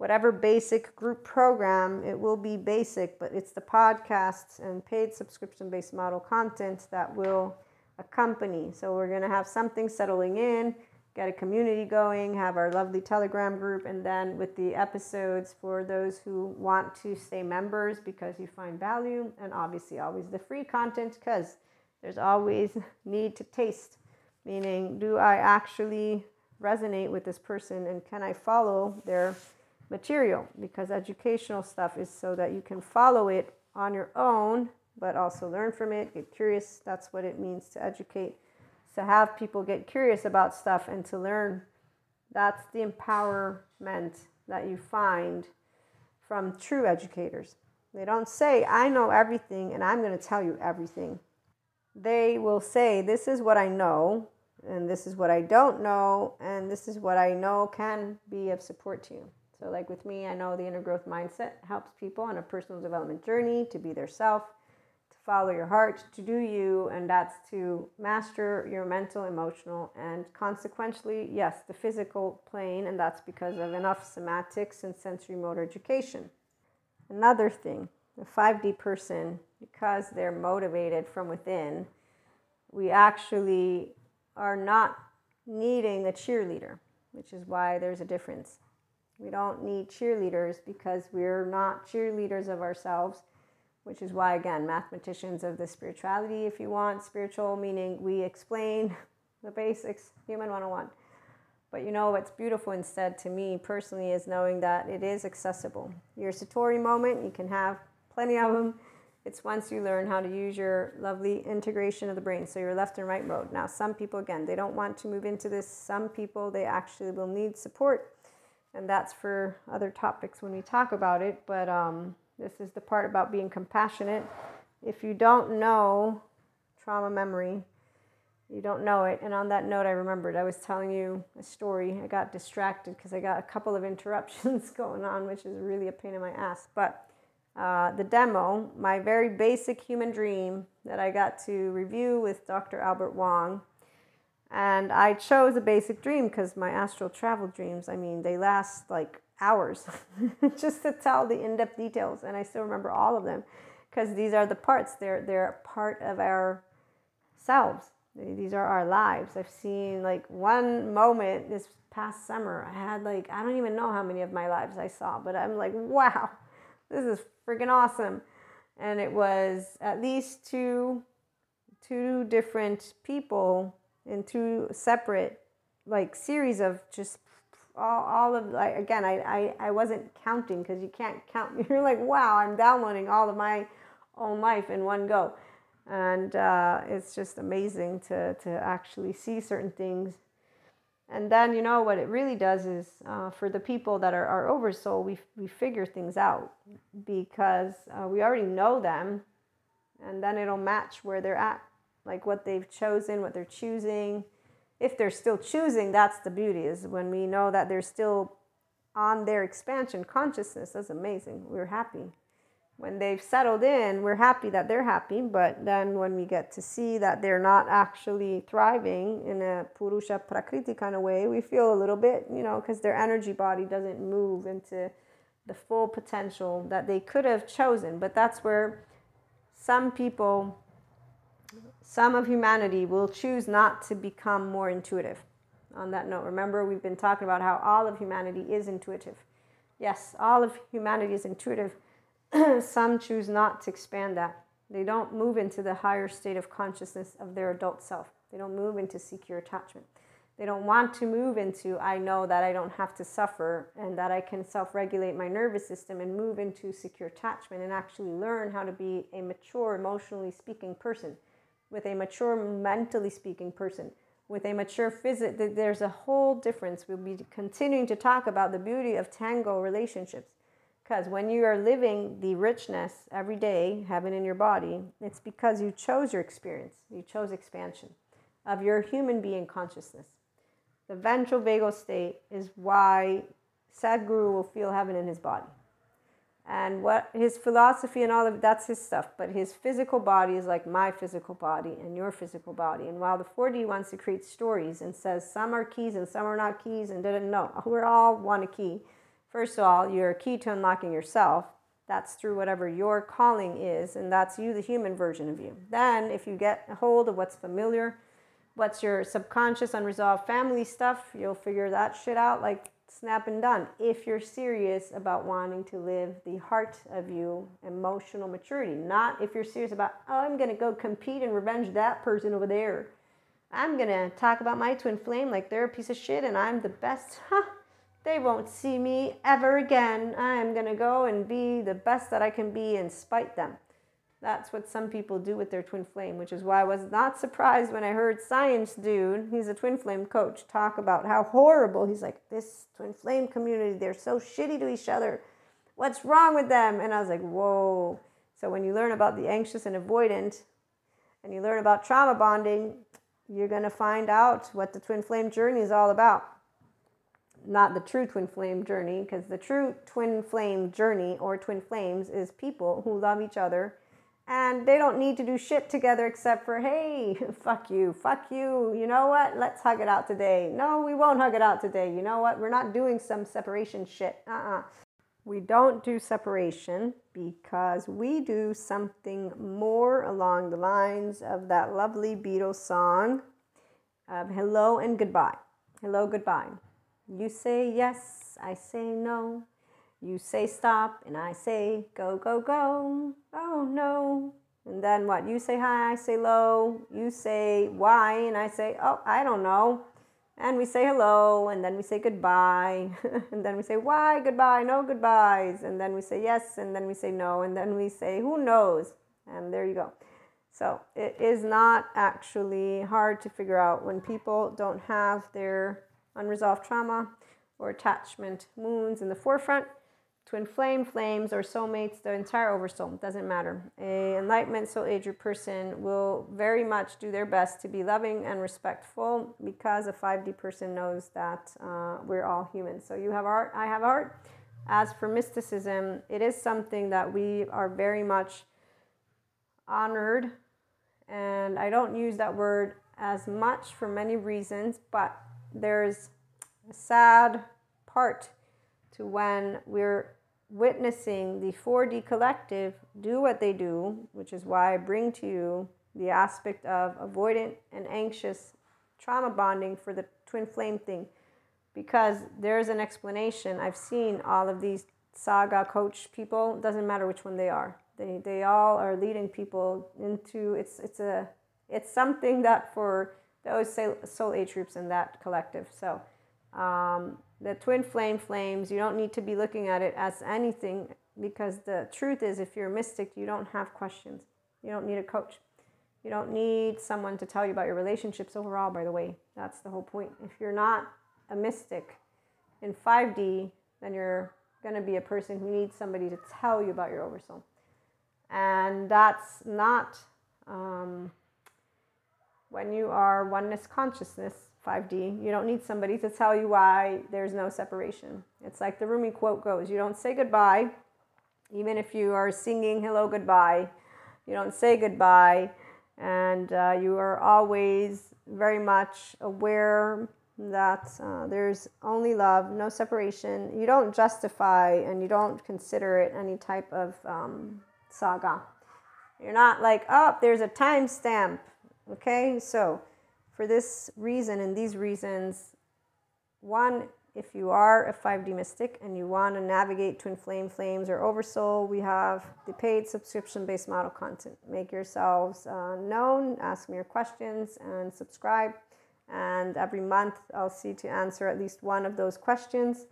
whatever basic group program, it will be basic, but it's the podcasts and paid subscription based model content that will accompany. So we're going to have something settling in get a community going, have our lovely Telegram group, and then with the episodes for those who want to stay members because you find value, and obviously always the free content because there's always [LAUGHS] need to taste, meaning, do I actually resonate with this person and can I follow their material? Because educational stuff is so that you can follow it on your own, but also learn from it, get curious. That's what it means to educate to have people get curious about stuff and to learn. That's the empowerment that you find from true educators. They don't say, I know everything and I'm going to tell you everything. They will say, This is what I know, and this is what I don't know, and this is what I know can be of support to you. So, like with me, I know the inner growth mindset helps people on a personal development journey to be their self follow your heart, to do you, and that's to master your mental, emotional, and consequently, yes, the physical plane, and that's because of enough somatics and sensory motor education. Another thing, the 5D person, because they're motivated from within, we actually are not needing a cheerleader, which is why there's a difference. We don't need cheerleaders because we're not cheerleaders of ourselves which is why, again, mathematicians of the spirituality, if you want, spiritual meaning we explain [LAUGHS] the basics, human 101. But you know what's beautiful instead to me personally is knowing that it is accessible. Your Satori moment, you can have plenty of them. It's once you learn how to use your lovely integration of the brain, so your left and right mode. Now, some people, again, they don't want to move into this. Some people, they actually will need support, and that's for other topics when we talk about it. But um, this is the part about being compassionate. If you don't know trauma memory, you don't know it. And on that note, I remembered I was telling you a story. I got distracted because I got a couple of [LAUGHS] interruptions going on, which is really a pain in my ass. But uh, the demo, my very basic human dream that I got to review with Dr. Albert Wong. And I chose a basic dream because my astral travel dreams, I mean, they last like hours [LAUGHS] just to tell the in-depth details and i still remember all of them because these are the parts. They're they're part of our selves. These are our lives. I've seen like one moment this past summer i had like i don't even know how many of my lives i saw but i'm like wow this is freaking awesome. And it was at least two two different people in two separate like series of just all, all of like again I, I, I wasn't counting because you can't count. [LAUGHS] You're like wow i'm downloading all of my own life in one go. And uh, it's just amazing to, to actually see certain things. And then you know what it really does is uh, for the people that are, are oversoul we, we figure things out because uh, we already know them and then it'll match where they're at like what they've chosen what they're choosing if they're still choosing, that's the beauty, is when we know that they're still on their expansion consciousness. That's amazing. We're happy. When they've settled in, we're happy that they're happy. But then when we get to see that they're not actually thriving in a Purusha Prakriti kind of way, we feel a little bit, you know, because their energy body doesn't move into the full potential that they could have chosen. But that's where some people some of humanity will choose not to become more intuitive. On that note, remember we've been talking about how all of humanity is intuitive. Yes, all of humanity is intuitive. [CLEARS THROAT] some choose not to expand that. They don't move into the higher state of consciousness of their adult self. They don't move into secure attachment. They don't want to move into, I know that I don't have to suffer and that I can self regulate my nervous system and move into secure attachment and actually learn how to be a mature, emotionally speaking person, with a mature, mentally speaking person, with a mature physic. There's a whole difference. We'll be continuing to talk about the beauty of tango relationships. Because when you are living the richness every day, having in your body, it's because you chose your experience, you chose expansion of your human being consciousness. The ventral vagal state is why Sadhguru will feel heaven in his body. And what his philosophy and all of that's his stuff, but his physical body is like my physical body and your physical body. And while the 4D wants to create stories and says some are keys and some are not keys and didn't know, we're all one a key. First of all, you're a key to unlocking yourself. That's through whatever your calling is, and that's you, the human version of you. Then, if you get a hold of what's familiar, what's your subconscious unresolved family stuff, you'll figure that shit out like snap and done. If you're serious about wanting to live the heart of you emotional maturity, not if you're serious about, oh, I'm going to go compete and revenge that person over there. I'm going to talk about my twin flame like they're a piece of shit and I'm the best. Huh. They won't see me ever again. I'm going to go and be the best that I can be and spite them. That's what some people do with their twin flame, which is why I was not surprised when I heard Science Dude, he's a twin flame coach, talk about how horrible. He's like, this twin flame community, they're so shitty to each other. What's wrong with them? And I was like, whoa. So when you learn about the anxious and avoidant, and you learn about trauma bonding, you're going to find out what the twin flame journey is all about. Not the true twin flame journey, because the true twin flame journey or twin flames is people who love each other and they don't need to do shit together except for hey fuck you fuck you. You know what? Let's hug it out today. No we won't hug it out today. You know what? We're not doing some separation shit. Uh-uh. We don't do separation because we do something more along the lines of that lovely Beatles song of hello and goodbye. Hello goodbye. You say yes i say no you say stop, and I say go, go, go. Oh no. And then what? You say hi, I say low. You say why, and I say, oh, I don't know. And we say hello, and then we say goodbye. [LAUGHS] and then we say why, goodbye, no goodbyes. And then we say yes, and then we say no. And then we say who knows. And there you go. So it is not actually hard to figure out when people don't have their unresolved trauma or attachment wounds in the forefront twin flame, flames, or soulmates, the entire oversoul, doesn't matter. A enlightenment soul age person will very much do their best to be loving and respectful because a 5D person knows that uh, we're all human. So you have art, I have art. As for mysticism, it is something that we are very much honored, and I don't use that word as much for many reasons, but there's a sad part to when we're witnessing the 4D collective do what they do, which is why I bring to you the aspect of avoidant and anxious trauma bonding for the twin flame thing, because there's an explanation. I've seen all of these saga coach people, doesn't matter which one they are. They, they all are leading people into it's it's a it's something that for those soul age groups in that collective. So um, the twin flame flames, you don't need to be looking at it as anything because the truth is, if you're a mystic, you don't have questions. You don't need a coach. You don't need someone to tell you about your relationships overall, by the way. That's the whole point. If you're not a mystic in 5D, then you're going to be a person who needs somebody to tell you about your oversoul. And that's not um, when you are oneness consciousness 5D. You don't need somebody to tell you why there's no separation. It's like the Rumi quote goes you don't say goodbye, even if you are singing hello goodbye. You don't say goodbye, and uh, you are always very much aware that uh, there's only love, no separation. You don't justify and you don't consider it any type of um, saga. You're not like, oh, there's a timestamp Okay, so for this reason and these reasons, one, if you are a 5D mystic and you want to navigate twin flame flames or oversoul, we have the paid subscription based model content. Make yourselves uh, known, ask me your questions, and subscribe. And every month, I'll see to answer at least one of those questions.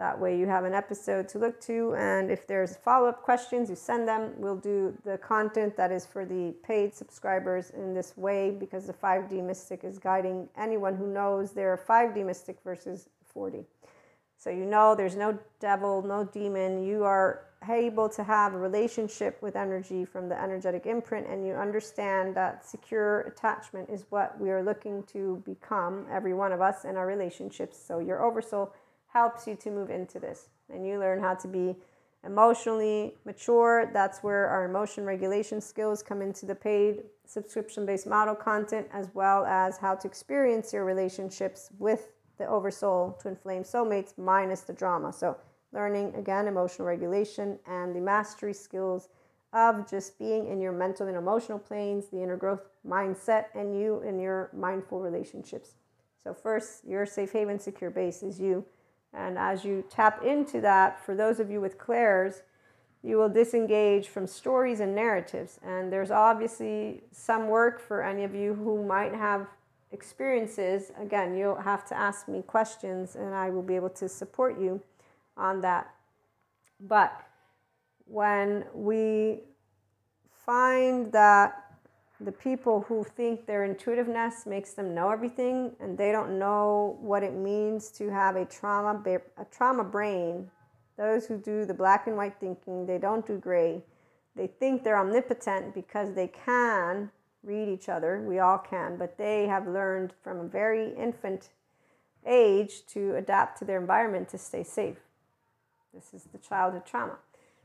That way, you have an episode to look to. And if there's follow up questions, you send them. We'll do the content that is for the paid subscribers in this way because the 5D Mystic is guiding anyone who knows they're 5D Mystic versus 4D. So you know there's no devil, no demon. You are able to have a relationship with energy from the energetic imprint, and you understand that secure attachment is what we are looking to become, every one of us, in our relationships. So your oversoul helps you to move into this, and you learn how to be emotionally mature. That's where our emotion regulation skills come into the paid subscription based model content, as well as how to experience your relationships with the oversoul, twin flame soulmates, minus the drama. So, learning again emotional regulation and the mastery skills of just being in your mental and emotional planes, the inner growth mindset, and you in your mindful relationships. So, first, your safe haven, secure base is you. And as you tap into that, for those of you with clairs, you will disengage from stories and narratives. And there's obviously some work for any of you who might have experiences, again, you'll have to ask me questions and I will be able to support you on that. But when we find that the people who think their intuitiveness makes them know everything and they don't know what it means to have a trauma a trauma brain those who do the black and white thinking they don't do gray they think they're omnipotent because they can read each other. We all can, but they have learned from a very infant age to adapt to their environment to stay safe. This is the childhood trauma.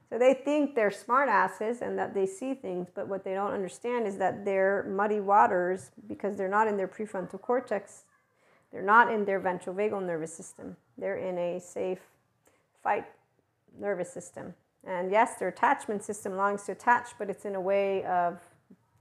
So they think they're smartasses and that they see things, but what they don't understand is that they're muddy waters because they're not in their prefrontal cortex. They're not in their ventral vagal nervous system. They're in a safe fight nervous system. And yes, their attachment system longs to attach, but it's in a way of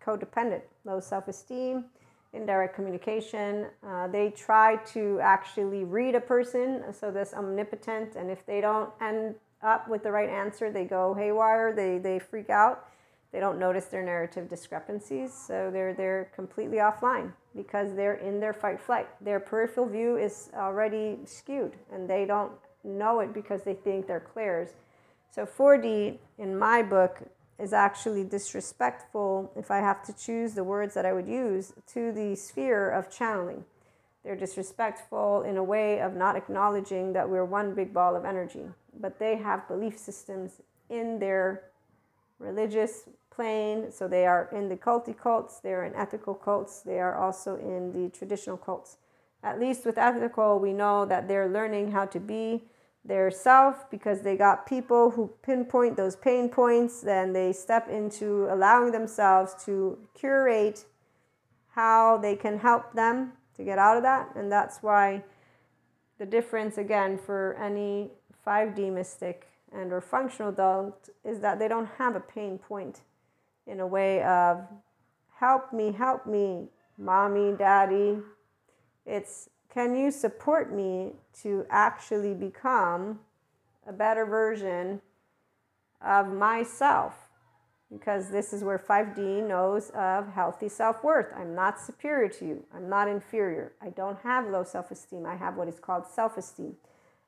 codependent, low self esteem, indirect communication. Uh, they try to actually read a person, so this omnipotent, and if they don't end up with the right answer, they go haywire, they, they freak out. They don't notice their narrative discrepancies, so they're, they're completely offline because they're in their fight flight. Their peripheral view is already skewed and they don't know it because they think they're clairs. So 4D in my book is actually disrespectful, if I have to choose the words that I would use, to the sphere of channeling. They're disrespectful in a way of not acknowledging that we're one big ball of energy, but they have belief systems in their religious plane. So they are in the culty cults, they're in ethical cults, they are also in the traditional cults. At least with ethical, we know that they're learning how to be their self because they got people who pinpoint those pain points then they step into allowing themselves to curate how they can help them to get out of that and that's why the difference again for any 5d mystic and or functional adult is that they don't have a pain point in a way of help me help me mommy daddy it's can you support me to actually become a better version of myself? Because this is where 5D knows of healthy self worth. I'm not superior to you. I'm not inferior. I don't have low self esteem. I have what is called self esteem.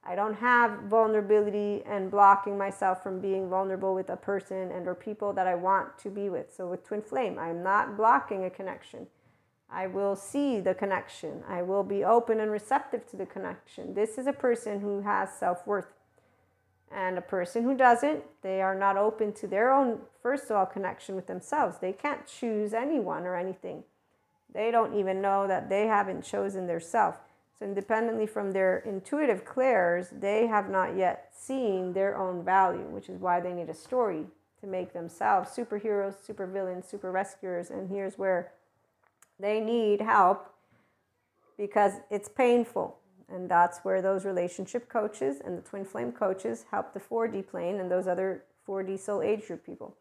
I don't have vulnerability and blocking myself from being vulnerable with a person and or people that I want to be with. So with twin flame, I'm not blocking a connection. I will see the connection. I will be open and receptive to the connection. This is a person who has self worth. And a person who doesn't, they are not open to their own, first of all, connection with themselves. They can't choose anyone or anything. They don't even know that they haven't chosen their self. So, independently from their intuitive clairs, they have not yet seen their own value, which is why they need a story to make themselves superheroes, super villains, super rescuers. And here's where they need help because it's painful. And that's where those relationship coaches and the twin flame coaches help the 4D plane and those other 4D soul age group people.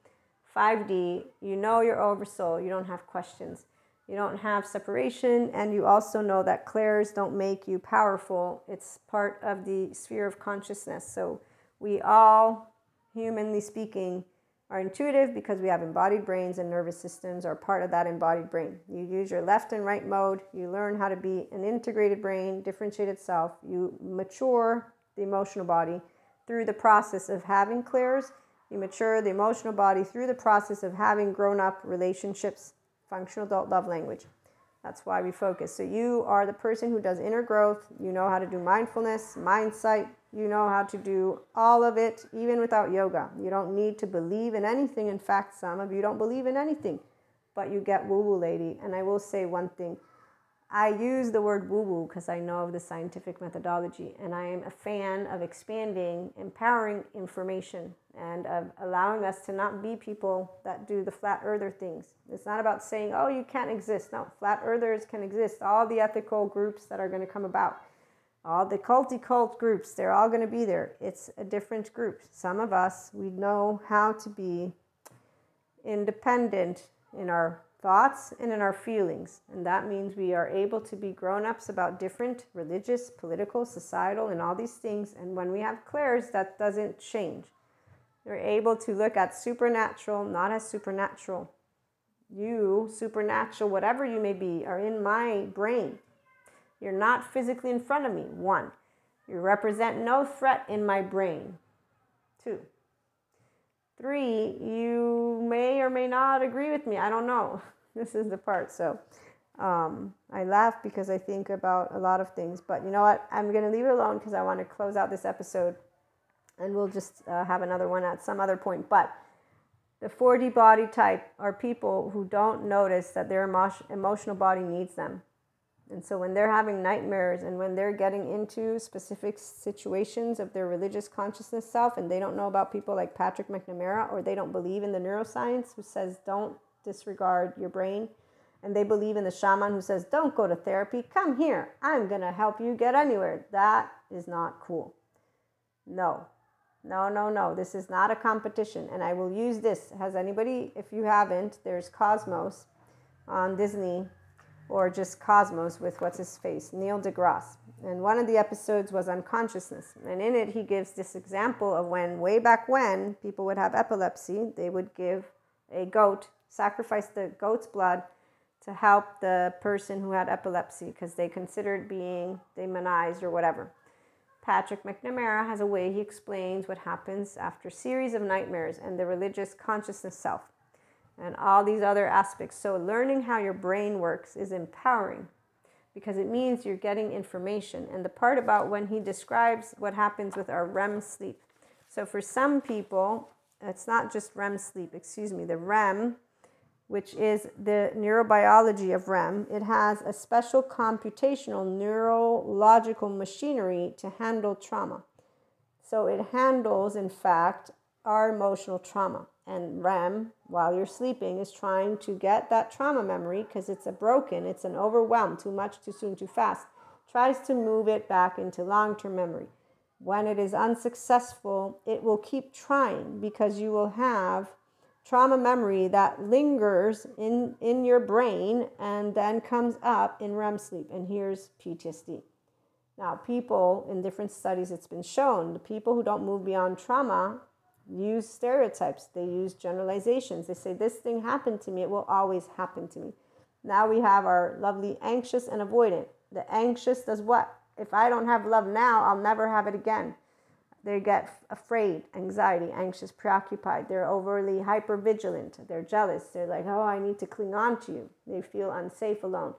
5D, you know your oversoul, you don't have questions. You don't have separation, and you also know that clairs don't make you powerful. It's part of the sphere of consciousness. So we all, humanly speaking, are intuitive because we have embodied brains and nervous systems are part of that embodied brain. You use your left and right mode. You learn how to be an integrated brain, differentiated self. You mature the emotional body through the process of having clairs. You mature the emotional body through the process of having grown up relationships, functional adult love language. That's why we focus. So you are the person who does inner growth. You know how to do mindfulness, mindsight, you know how to do all of it, even without yoga. You don't need to believe in anything. In fact, some of you don't believe in anything, but you get woo woo lady. And I will say one thing I use the word woo woo because I know of the scientific methodology, and I am a fan of expanding, empowering information, and of allowing us to not be people that do the flat earther things. It's not about saying, oh, you can't exist. No, flat earthers can exist. All the ethical groups that are going to come about all the culty cult groups, they're all going to be there. It's a different group. Some of us, we know how to be independent in our thoughts and in our feelings. And that means we are able to be grown ups about different religious, political, societal, and all these things. And when we have clairs, that doesn't change. You're able to look at supernatural, not as supernatural. You, supernatural, whatever you may be, are in my brain. You're not physically in front of me. One, you represent no threat in my brain. Two, three, you may or may not agree with me. I don't know. [LAUGHS] This is the part. So um, I laugh because I think about a lot of things. But you know what? I'm going to leave it alone because I want to close out this episode and we'll just uh, have another one at some other point. But the 4D body type are people who don't notice that their emo- emotional body needs them. And so when they're having nightmares and when they're getting into specific situations of their religious consciousness self and they don't know about people like Patrick McNamara or they don't believe in the neuroscience who says don't disregard your brain and they believe in the shaman who says don't go to therapy, come here. I'm going to help you get anywhere. That is not cool. No. No, no, no. This is not a competition and I will use this. Has anybody if you haven't, there's Cosmos on Disney or just Cosmos with what's his face, Neil deGrasse. And one of the episodes was on consciousness. And in it, he gives this example of when, way back when, people would have epilepsy, they would give a goat, sacrifice the goat's blood to help the person who had epilepsy because they considered being demonized or whatever. Patrick McNamara has a way he explains what happens after series of nightmares and the religious consciousness self and all these other aspects. So, learning how your brain works is empowering because it means you're getting information. And the part about when he describes what happens with our REM sleep. So, for some people, it's not just REM sleep, excuse me, the REM, which is the neurobiology of REM, it has a special computational neurological machinery to handle trauma. So, it handles, in fact, our emotional trauma and REM while you're sleeping is trying to get that trauma memory because it's a broken, it's an overwhelm, too much, too soon, too fast, tries to move it back into long term memory. When it is unsuccessful, it will keep trying because you will have trauma memory that lingers in, in your brain and then comes up in REM sleep. And here's PTSD. Now, people in different studies, it's been shown the people who don't move beyond trauma use stereotypes, they use generalizations. They say, This thing happened to me, it will always happen to me. Now we have our lovely anxious and avoidant. The anxious does what? If I don't have love now, I'll never have it again. They get afraid, anxiety, anxious, preoccupied. They're overly hyper vigilant. They're jealous. They're like, oh, I need to cling on to you. They feel unsafe alone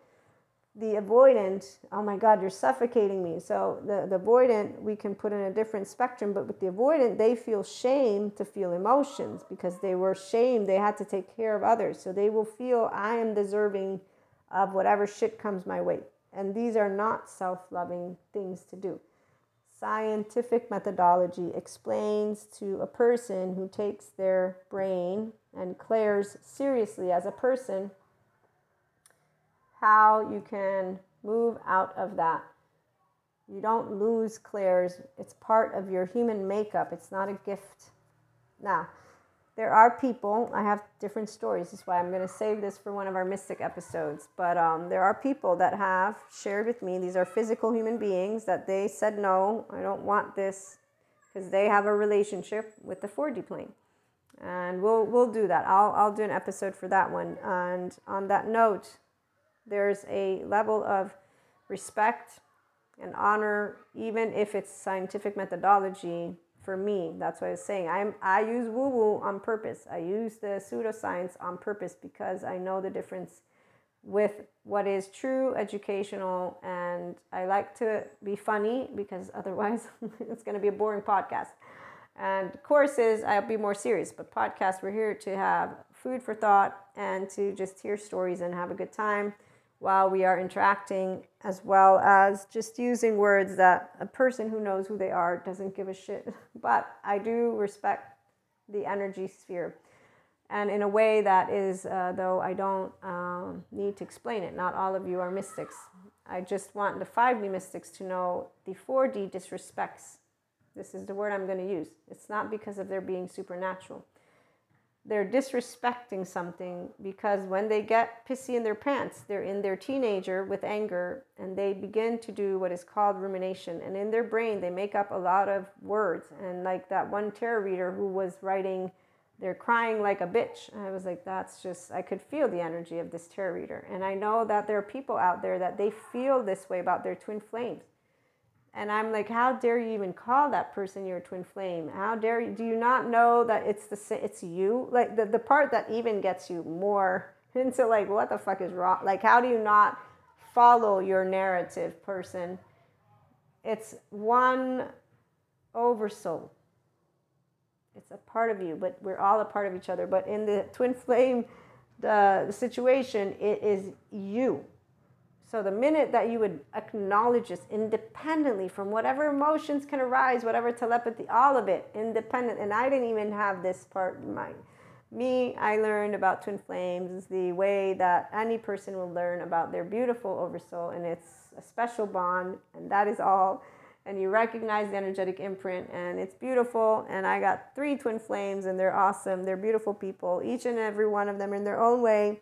the avoidant, oh my God, you're suffocating me. So the, the avoidant, we can put in a different spectrum, but with the avoidant, they feel shame to feel emotions because they were shamed. They had to take care of others. So they will feel, I am deserving of whatever shit comes my way. And these are not self loving things to do. Scientific methodology explains to a person who takes their brain and clairs seriously as a person how you can move out of that. You don't lose clairs, it's part of your human makeup, it's not a gift. Now, there are people, I have different stories. That's why I'm going to save this for one of our mystic episodes. But um, there are people that have shared with me, these are physical human beings, that they said, no, I don't want this because they have a relationship with the 4D plane. And we'll, we'll do that. I'll, I'll do an episode for that one. And on that note, there's a level of respect and honor, even if it's scientific methodology for me. That's what I was saying. I'm I use woo woo on purpose. I use the pseudoscience on purpose because I know the difference with what is true educational and I like to be funny because [LAUGHS] otherwise [LAUGHS] it's going to be a boring podcast. And courses I'll be more serious, but podcasts we're here to have food for thought and to just hear stories and have a good time while we are interacting, as well as just using words that a person who knows who they are doesn't give a shit. [LAUGHS] But I do respect the energy sphere. And in a way that is, uh, though I don't um, need to explain it, not all of you are mystics. I just want the 5D mystics to know the 4D disrespects. This is the word I'm going to use. It's not because of their being supernatural they're disrespecting something because when they get pissy in their pants, they're in their teenager with anger and they begin to do what is called rumination. And in their brain, they make up a lot of words. And like that one tarot reader who was writing, they're crying like a bitch. I was like, that's just, I could feel the energy of this tarot reader. And I know that there are people out there that they feel this way about their twin flames and I'm like, how dare you even call that person your twin flame? How dare you? Do you not know that it's the it's you? Like the, the part that even gets you more [LAUGHS] into like, what the fuck is wrong? Like, how do you not follow your narrative, person? It's one oversoul. It's a part of you, but we're all a part of each other. But in the twin flame, the, the situation, it is you so the minute that you would acknowledge this independently from whatever emotions can arise, whatever telepathy, all of it independent. And I didn't even have this part in mind. Me, I learned about twin flames is the way that any person will learn about their beautiful oversoul, and it's a special bond, and that is all. And you recognize the energetic imprint, and it's beautiful. And I got three twin flames, and they're awesome. They're beautiful people, each and every one of them in their own way.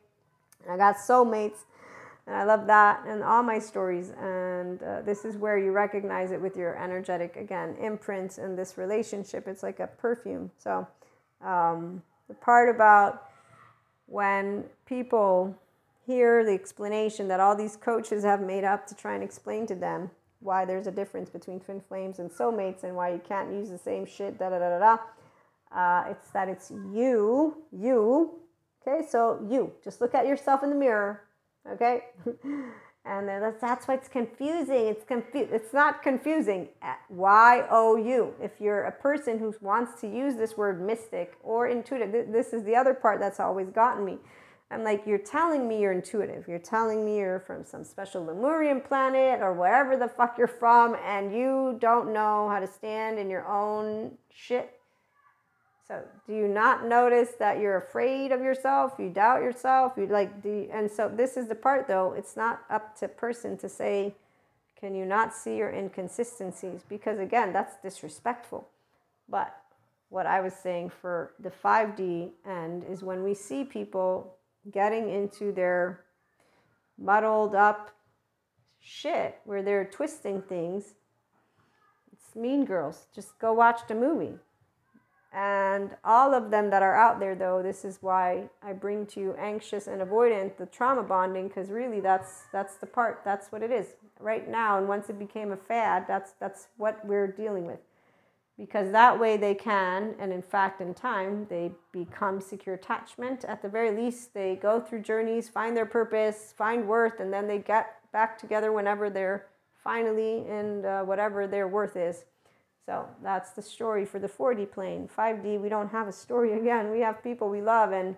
I got soulmates and I love that and all my stories. And uh, this is where you recognize it with your energetic, again, imprints in this relationship. It's like a perfume. So, um, the part about when people hear the explanation that all these coaches have made up to try and explain to them why there's a difference between twin flames and soulmates and why you can't use the same shit, da da da da da. Uh, it's that it's you, you. Okay, so you. Just look at yourself in the mirror okay? [LAUGHS] And that's, that's why it's confusing. It's confu- it's not confusing. Y-o-u if you're a person who wants to use this word mystic or intuitive this is the other part that's always gotten me. I'm like you're telling me you're intuitive. You're telling me you're from some special lemurian planet or wherever the fuck you're from and you don't know how to stand in your own shit so, do you not notice that you're afraid of yourself? You doubt yourself. You like do, you, and so this is the part though. It's not up to person to say, "Can you not see your inconsistencies?" Because again, that's disrespectful. But what I was saying for the 5D end is when we see people getting into their muddled up shit where they're twisting things. It's Mean Girls. Just go watch the movie and all of them that are out there, though, this is why I bring to you anxious and avoidant, the trauma bonding, because really that's that's the part. That's what it is right now. And once it became a fad, that's that's what we're dealing with, because that way they can, and in fact, in time, they become secure attachment. At the very least, they go through journeys, find their purpose, find worth, and then they get back together whenever they're finally in uh, whatever their worth is. So that's the story for the 4D plane. 5D, we don't have a story [LAUGHS] again. We have people we love and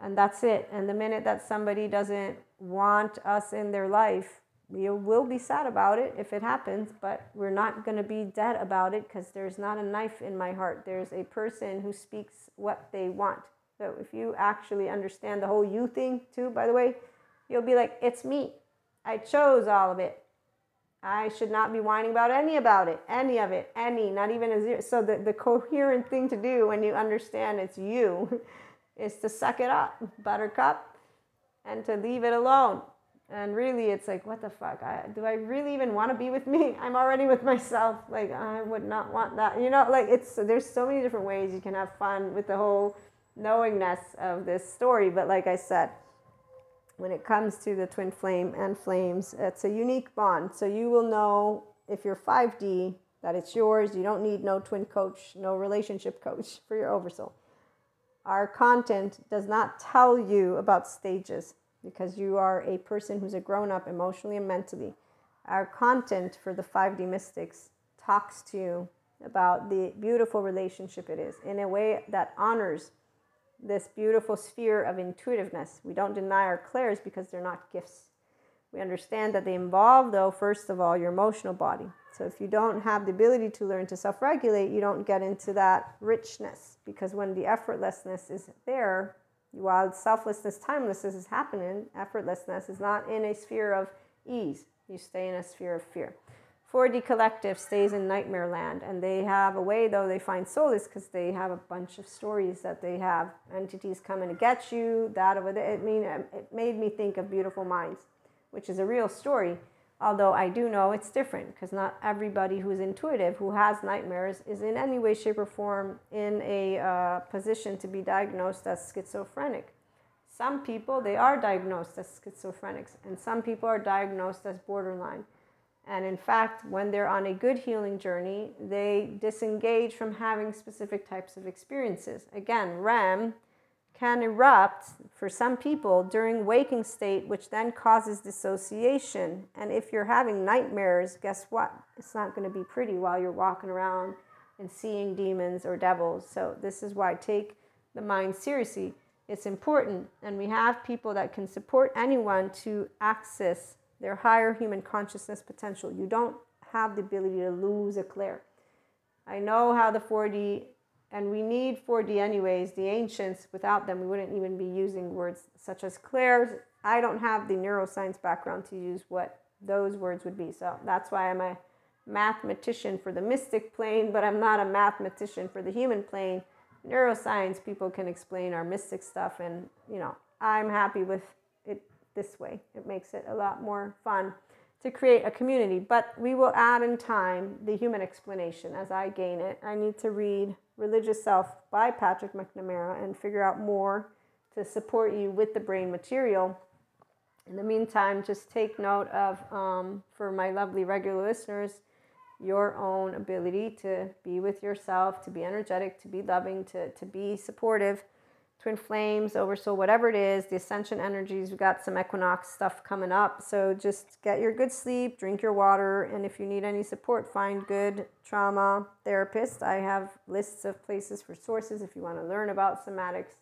and that's it. And the minute that somebody doesn't want us in their life, we will be sad about it if it happens, but we're not going to be dead about it because there's not a knife in my heart. There's a person who speaks what they want. So if you actually understand the whole you thing, too, by the way, you'll be like, it's me. I chose all of it. I should not be whining about any about it, any of it, any, not even a zero. So the, the coherent thing to do when you understand it's you [LAUGHS] is to suck it up, buttercup, and to leave it alone. And really, it's like, what the fuck? I, do I really even want to be with me? [LAUGHS] I'm already with myself. Like, I would not want that. You know, like, it's there's so many different ways you can have fun with the whole knowingness of this story. But like I said, when it comes to the twin flame and flames, it's a unique bond. So you will know if you're 5D that it's yours. You don't need no twin coach, no relationship coach [LAUGHS] for your oversoul. Our content does not tell you about stages because you are a person who's a grown up emotionally and mentally. Our content for the 5D mystics talks to you about the beautiful relationship it is in a way that honors this beautiful sphere of intuitiveness. We don't deny our clairs because they're not gifts. We understand that they involve, though, first of all, your emotional body. So if you don't have the ability to learn to self regulate, you don't get into that richness because when the effortlessness is there, while selflessness, timelessness is happening, effortlessness is not in a sphere of ease. You stay in a sphere of fear. 4D Collective stays in nightmare land, and they have a way, though, they find solace because they have a bunch of stories that they have entities coming to get you. That over there, it mean it made me think of Beautiful Minds, which is a real story. Although I do know it's different because not everybody who's intuitive, who has nightmares, is in any way, shape, or form in a uh, position to be diagnosed as schizophrenic. Some people, they are diagnosed as schizophrenics, and some people are diagnosed as borderline. And in fact, when they're on a good healing journey, they disengage from having specific types of experiences. Again, REM can erupt for some people during waking state, which then causes dissociation. And if you're having nightmares, guess what? It's not going to be pretty while you're walking around and seeing demons or devils. So, this is why I take the mind seriously. It's important, and we have people that can support anyone to access their higher human consciousness potential. You don't have the ability to lose a clair. I know how the 4D, and we need 4D anyways, the ancients, without them, we wouldn't even be using words such as clairs. I don't have the neuroscience background to use what those words would be. So that's why I'm a mathematician for the mystic plane, but I'm not a mathematician for the human plane. Neuroscience people can explain our mystic stuff, and you know, I'm happy with this way. It makes it a lot more fun to create a community. But we will add in time the human explanation as I gain it. I need to read Religious Self by Patrick McNamara and figure out more to support you with the brain material. In the meantime, just take note of, um, for my lovely regular listeners, your own ability to be with yourself, to be energetic, to be loving, to, to be supportive twin flames, oversoul, whatever it is, the ascension energies. We've got some equinox stuff coming up. So just get your good sleep, drink your water, and if you need any support, find good trauma therapists. I have lists of places for sources if you want to learn about somatics,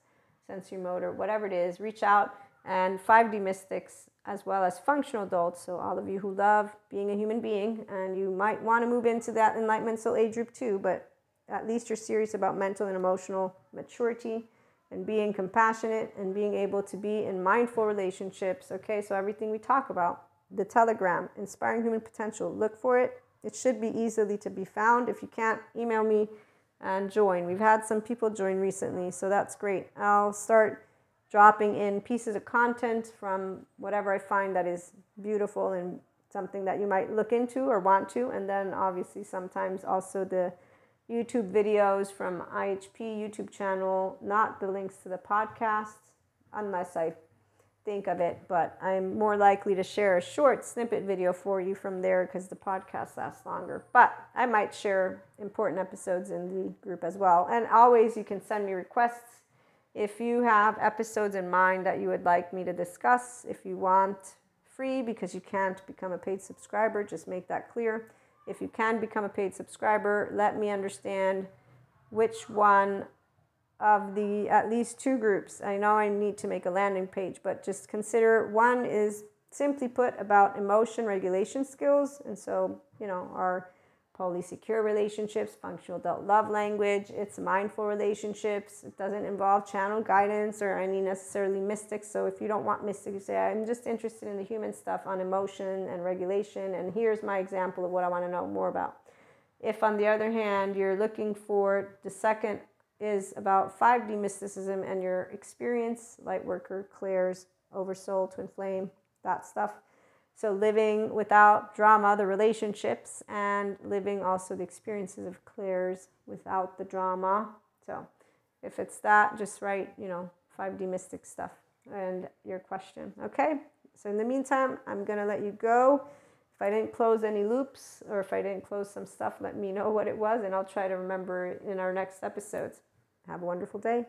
sensory motor, whatever it is, reach out. And 5D mystics as well as functional adults. So all of you who love being a human being and you might want to move into that enlightenment soul age group too, but at least you're serious about mental and emotional maturity and being compassionate and being able to be in mindful relationships. Okay, so everything we talk about, the Telegram, Inspiring Human Potential, look for it. It should be easily to be found. If you can't, email me and join. We've had some people join recently, so that's great. I'll start dropping in pieces of content from whatever I find that is beautiful and something that you might look into or want to, and then obviously sometimes also the YouTube videos from IHP YouTube channel, not the links to the podcasts, unless I think of it, but I'm more likely to share a short snippet video for you from there because the podcast lasts longer. But I might share important episodes in the group as well. And always you can send me requests if you have episodes in mind that you would like me to discuss. If you want free because you can't become a paid subscriber, just make that clear. If you can become a paid subscriber, let me understand which one of the at least two groups. I know I need to make a landing page, but just consider one is simply put about emotion regulation skills. And so, you know, our Holy secure relationships, functional adult love language. It's mindful relationships. It doesn't involve channel guidance or any necessarily mystics. So if you don't want mystics, you say, I'm just interested in the human stuff on emotion and regulation. And here's my example of what I want to know more about. If, on the other hand, you're looking for the second is about 5D mysticism and your experience, light worker, clairs, oversoul, twin flame, that stuff so living without drama, the relationships, and living also the experiences of clairs without the drama. So if it's that, just write, you know, 5D mystic stuff and your question. Okay. So in the meantime, I'm going to let you go. If I didn't close any loops or if I didn't close some stuff, let me know what it was and I'll try to remember in our next episodes. Have a wonderful day.